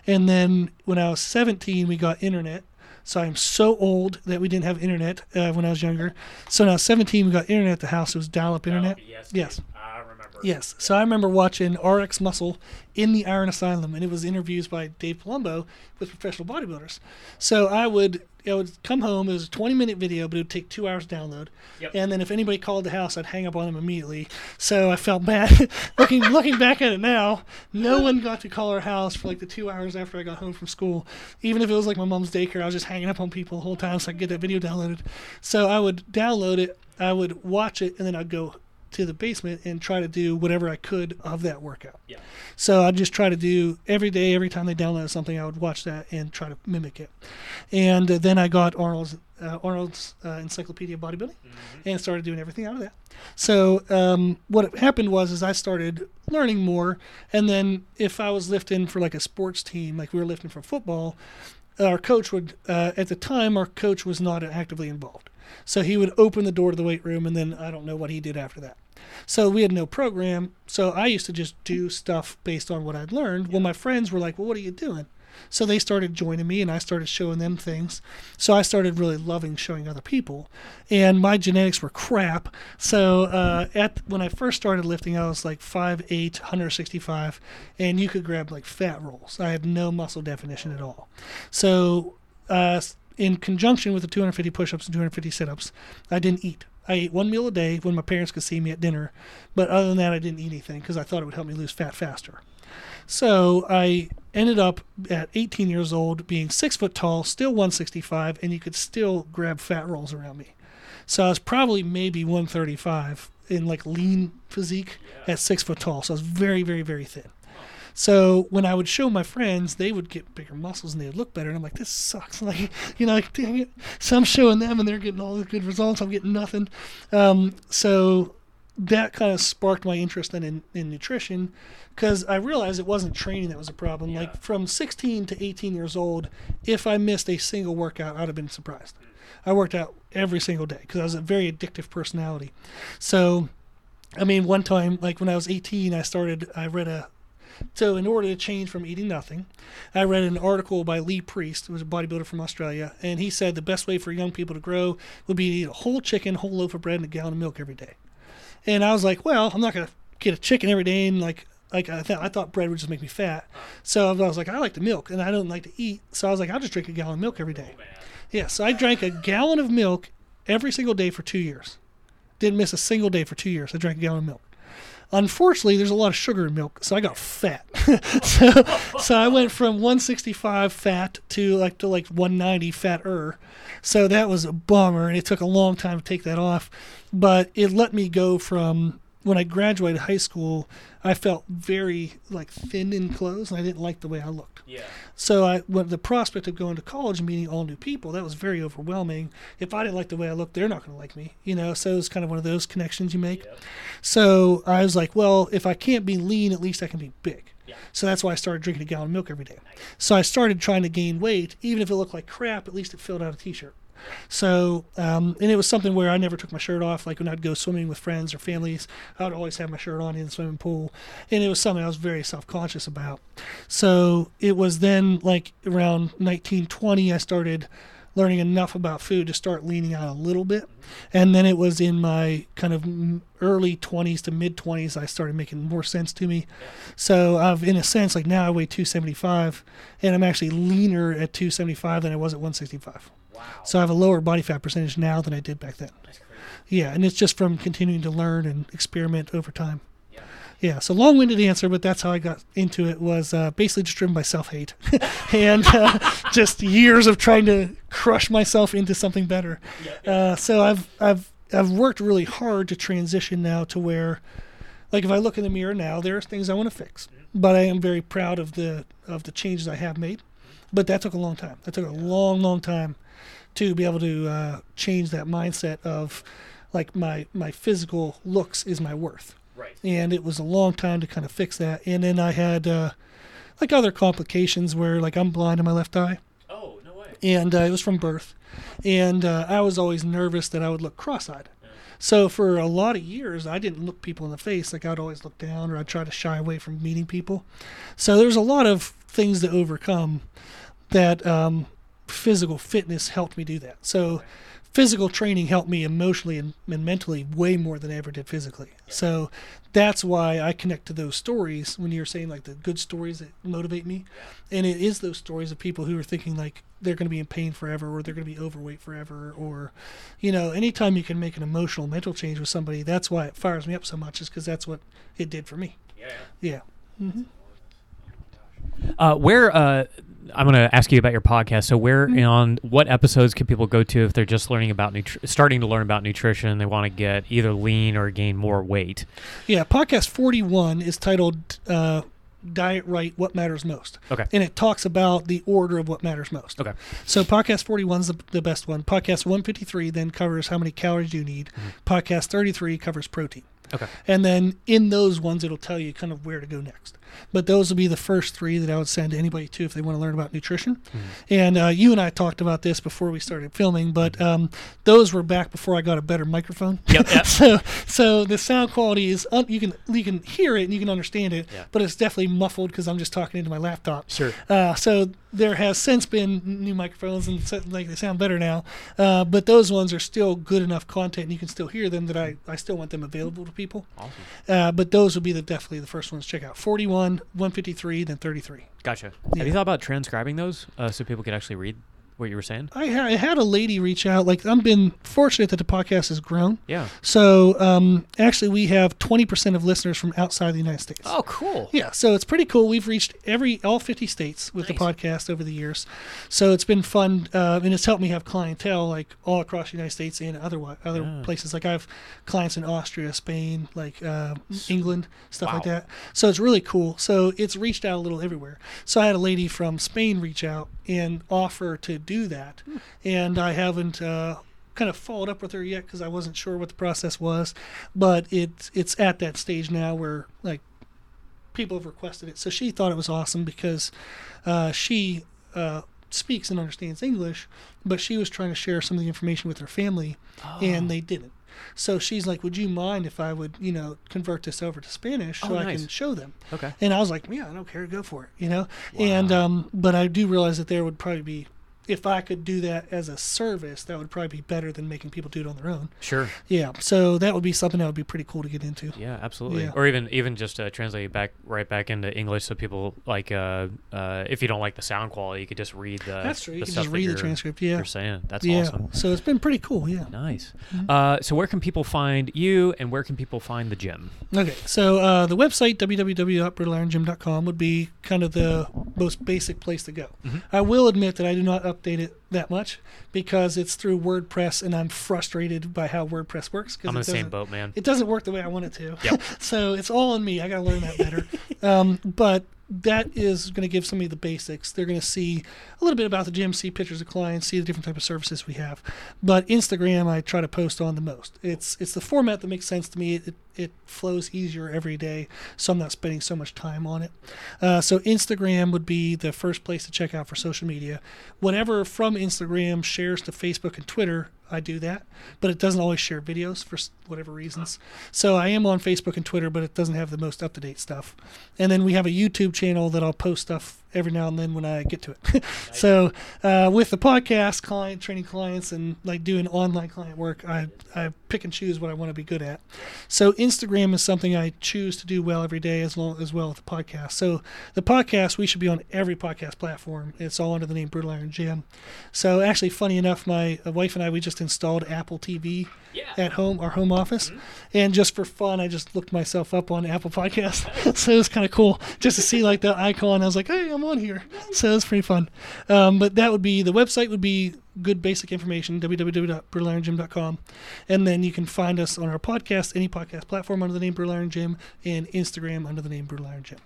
And then when I was 17, we got internet. So I'm so old that we didn't have internet uh, when I was younger. So now 17, we got internet at the house. It was dial-up internet. yes. Yes. I remember. Yes. So I remember watching RX Muscle in the Iron Asylum, and it was interviews by Dave Palumbo with professional bodybuilders. So I would I would come home. It was a 20 minute video, but it would take two hours to download. Yep. And then if anybody called the house, I'd hang up on them immediately. So I felt bad. looking looking back at it now, no one got to call our house for like the two hours after I got home from school. Even if it was like my mom's daycare, I was just hanging up on people the whole time so I could get that video downloaded. So I would download it, I would watch it, and then I'd go to the basement and try to do whatever I could of that workout. Yeah. So I'd just try to do every day, every time they downloaded something, I would watch that and try to mimic it. And then I got Arnold's uh, Arnold's uh, Encyclopedia of Bodybuilding and started doing everything out of that. So um, what happened was is I started learning more, and then if I was lifting for like a sports team, like we were lifting for football, our coach would uh, at the time our coach was not actively involved, so he would open the door to the weight room, and then I don't know what he did after that. So we had no program, so I used to just do stuff based on what I'd learned. Well, my friends were like, "Well, what are you doing?" So they started joining me, and I started showing them things. So I started really loving showing other people, and my genetics were crap. So uh, at when I first started lifting, I was like 5'8", 165, and you could grab like fat rolls. I had no muscle definition at all. So uh, in conjunction with the 250 push-ups and 250 sit-ups, I didn't eat. I ate one meal a day when my parents could see me at dinner, but other than that, I didn't eat anything because I thought it would help me lose fat faster. So I ended up at 18 years old being six foot tall, still 165, and you could still grab fat rolls around me. So I was probably maybe 135 in like lean physique at six foot tall. So I was very, very, very thin. So when I would show my friends, they would get bigger muscles and they would look better. And I'm like, this sucks. Like, you know, like, dang it. So I'm showing them and they're getting all the good results. I'm getting nothing. Um, so that kind of sparked my interest in, in, in nutrition because I realized it wasn't training that was a problem. Like from 16 to 18 years old, if I missed a single workout, I'd have been surprised. I worked out every single day because I was a very addictive personality. So, I mean, one time, like when I was 18, I started, I read a, so in order to change from eating nothing, I read an article by Lee Priest, who was a bodybuilder from Australia, and he said the best way for young people to grow would be to eat a whole chicken, whole loaf of bread, and a gallon of milk every day. And I was like, well, I'm not gonna get a chicken every day and like like I thought I thought bread would just make me fat. So I was like, I like the milk and I don't like to eat. So I was like, I'll just drink a gallon of milk every day. Yeah, so I drank a gallon of milk every single day for two years. Didn't miss a single day for two years. I drank a gallon of milk. Unfortunately, there's a lot of sugar in milk, so I got fat. so, so I went from 165 fat to like to like 190 fatter. So that was a bummer, and it took a long time to take that off. But it let me go from when I graduated high school, I felt very like thin in clothes, and I didn't like the way I looked. Yeah. So I, when the prospect of going to college and meeting all new people, that was very overwhelming. If I didn't like the way I looked, they're not going to like me, you know. So it's kind of one of those connections you make. Yep. So I was like, well, if I can't be lean, at least I can be big. Yeah. So that's why I started drinking a gallon of milk every day. Nice. So I started trying to gain weight, even if it looked like crap. At least it filled out a t-shirt. So, um, and it was something where I never took my shirt off. Like when I'd go swimming with friends or families, I would always have my shirt on in the swimming pool. And it was something I was very self conscious about. So it was then like around 1920, I started learning enough about food to start leaning out a little bit. And then it was in my kind of early 20s to mid 20s, I started making more sense to me. So I've, in a sense, like now I weigh 275 and I'm actually leaner at 275 than I was at 165. Wow. So I have a lower body fat percentage now than I did back then. That's crazy. Yeah, and it's just from continuing to learn and experiment over time. Yeah. Yeah, so long-winded answer, but that's how I got into it. Was uh, basically just driven by self-hate, and uh, just years of trying to crush myself into something better. Yeah. Uh, so I've I've I've worked really hard to transition now to where, like, if I look in the mirror now, there's things I want to fix, but I am very proud of the of the changes I have made. But that took a long time. That took a long, long time to be able to uh, change that mindset of like my my physical looks is my worth. Right. and it was a long time to kind of fix that. And then i had uh, like other complications where like i'm blind in my left eye. Oh no way. and uh, it was from birth. And uh, i was always nervous that i would look cross-eyed. So for a lot of years i didn't look people in the face. Like i'd always look down or i'd try to shy away from meeting people. So there's a lot of things to overcome that um, physical fitness helped me do that so physical training helped me emotionally and, and mentally way more than I ever did physically. So that's why I connect to those stories when you're saying like the good stories that motivate me. And it is those stories of people who are thinking like they're going to be in pain forever or they're going to be overweight forever or, you know, anytime you can make an emotional mental change with somebody, that's why it fires me up so much is because that's what it did for me. Yeah. Yeah. hmm Uh, where uh, I'm going to ask you about your podcast. So, where Mm-hmm. on what episodes can people go to if they're just learning about nutri- starting to learn about nutrition? They want to get either lean or gain more weight. Yeah. Podcast 41 is titled uh, Diet Right, What Matters Most. Okay. And it talks about the order of what matters most. Okay. So podcast 41 is the, the best one. Podcast 153 then covers how many calories you need. Podcast 33 covers protein. Okay. And then in those ones, it'll tell you kind of where to go next. But those will be the first three that I would send to anybody to if they want to learn about nutrition. And uh, you and I talked about this before we started filming, but um, those were back before I got a better microphone. Yep, yep. so, so the sound quality is un- you can you can hear it and you can understand it, Yeah. but it's definitely muffled because I'm just talking into my laptop. Sure. Uh, so there has since been new microphones and so, like they sound better now, uh, but those ones are still good enough content and you can still hear them that I, I still want them available to people. Awesome. Uh, but those would be the definitely the first ones to check out. 41, 153, then 33. Gotcha. Have you thought about transcribing those uh, so people could actually read what you were saying? I, ha- I had a lady reach out. Like I've been fortunate that the podcast has grown. Yeah. So um, actually, we have 20% of listeners from outside the United States. Oh, cool. Yeah, so it's pretty cool. We've reached every all 50 states with the podcast over the years, so it's been fun, uh, and it's helped me have clientele like all across the United States and other other Yeah. places. Like I have clients in Austria, Spain, like uh, England, stuff like that. So it's really cool. So it's reached out a little everywhere. So I had a lady from Spain reach out and offer to do that, and I haven't. Uh, kind of followed up with her yet because I wasn't sure what the process was, but it's it's at that stage now where like people have requested it. So she thought it was awesome because uh, she uh, speaks and understands English, but she was trying to share some of the information with her family, and they didn't. So she's like, "Would you mind if I would, you know, convert this over to Spanish so Oh, I can show them?" Okay. And I was like, "Yeah, I don't care. Go for it," you know. And um, but I do realize that there would probably be, if I could do that as a service, that would probably be better than making people do it on their own. Sure. Yeah. So that would be something that would be pretty cool to get into. Yeah, absolutely. Yeah. Or even even just uh, translate it back right back into English, so people like uh, uh, if you don't like the sound quality, you could just read the. That's true. You can just read the transcript. Yeah. You're saying that's yeah. awesome. So it's been pretty cool. Yeah. Nice. Mm-hmm. Uh, so where can people find you, and where can people find the gym? Okay, so uh, the website www.brutalirongym.com would be kind of the most basic place to go. Mhm. I will admit that I do not update it that much because it's through WordPress, and I'm frustrated by how WordPress works. I'm in the same boat, man. It doesn't work the way I want it to. Yep. so it's all on me. I got to learn that better. um, but that is going to give somebody the basics. They're going to see a little bit about the gym, see pictures of clients, see the different type of services we have. But Instagram, I try to post on the most. It's it's the format that makes sense to me. It it flows easier every day, so I'm not spending so much time on it. Uh, so Instagram would be the first place to check out for social media. Whatever from Instagram shares to Facebook and Twitter, I do that, but it doesn't always share videos for whatever reasons. So I am on Facebook and Twitter, but it doesn't have the most up to date stuff. And then we have a YouTube channel that I'll post stuff every now and then when I get to it. so uh, with the podcast, client training clients, and like doing online client work, I I pick and choose what I want to be good at. So Instagram is something I choose to do well every day, as long as well as the podcast. So the podcast we should be on every podcast platform. It's all under the name Brutal Iron Gym. So actually, funny enough, my uh, wife and I we just installed Apple TV Yeah. at home, our home office, and just for fun, I just looked myself up on Apple Podcast. so it was kind of cool just to see like the icon. I was like, hey, I'm on here. So it's pretty fun. Um, but that would be the website would be good basic information www.brutalirongym.com and then you can find us on our podcast any podcast platform under the name Brutal Iron Gym and Instagram under the name Brutal Iron Gym.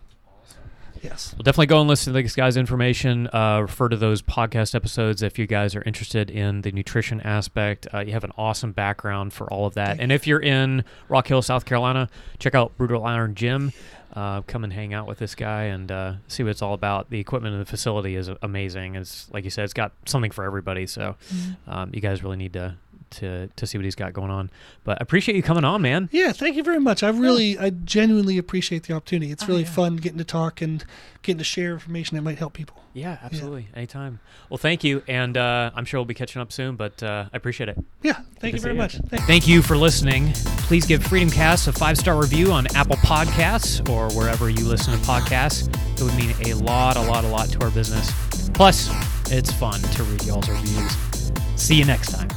Yes. Well, definitely go and listen to this guy's information. Uh, refer to those podcast episodes if you guys are interested in the nutrition aspect. Uh, you have an awesome background for all of that. And if you're in Rock Hill, South Carolina, check out Brutal Iron Gym. Uh, come and hang out with this guy and uh, see what it's all about. The equipment in the facility is amazing. It's like you said, it's got something for everybody. So um, you guys really need to to to see what he's got going on. But I appreciate you coming on, man. Yeah, thank you very much. I really, I genuinely appreciate the opportunity. It's Oh, really yeah. fun getting to talk and getting to share information that might help people. Yeah, absolutely. Anytime. Well, thank you, and uh, I'm sure we'll be catching up soon. But uh, I appreciate it. Yeah, thank to you very see you. much. Thank- Thank you for listening. Please give Freedom Cast a five star review on Apple Podcasts or wherever you listen to podcasts. It would mean a lot, a lot, a lot to our business. Plus, it's fun to read y'all's reviews. See you next time.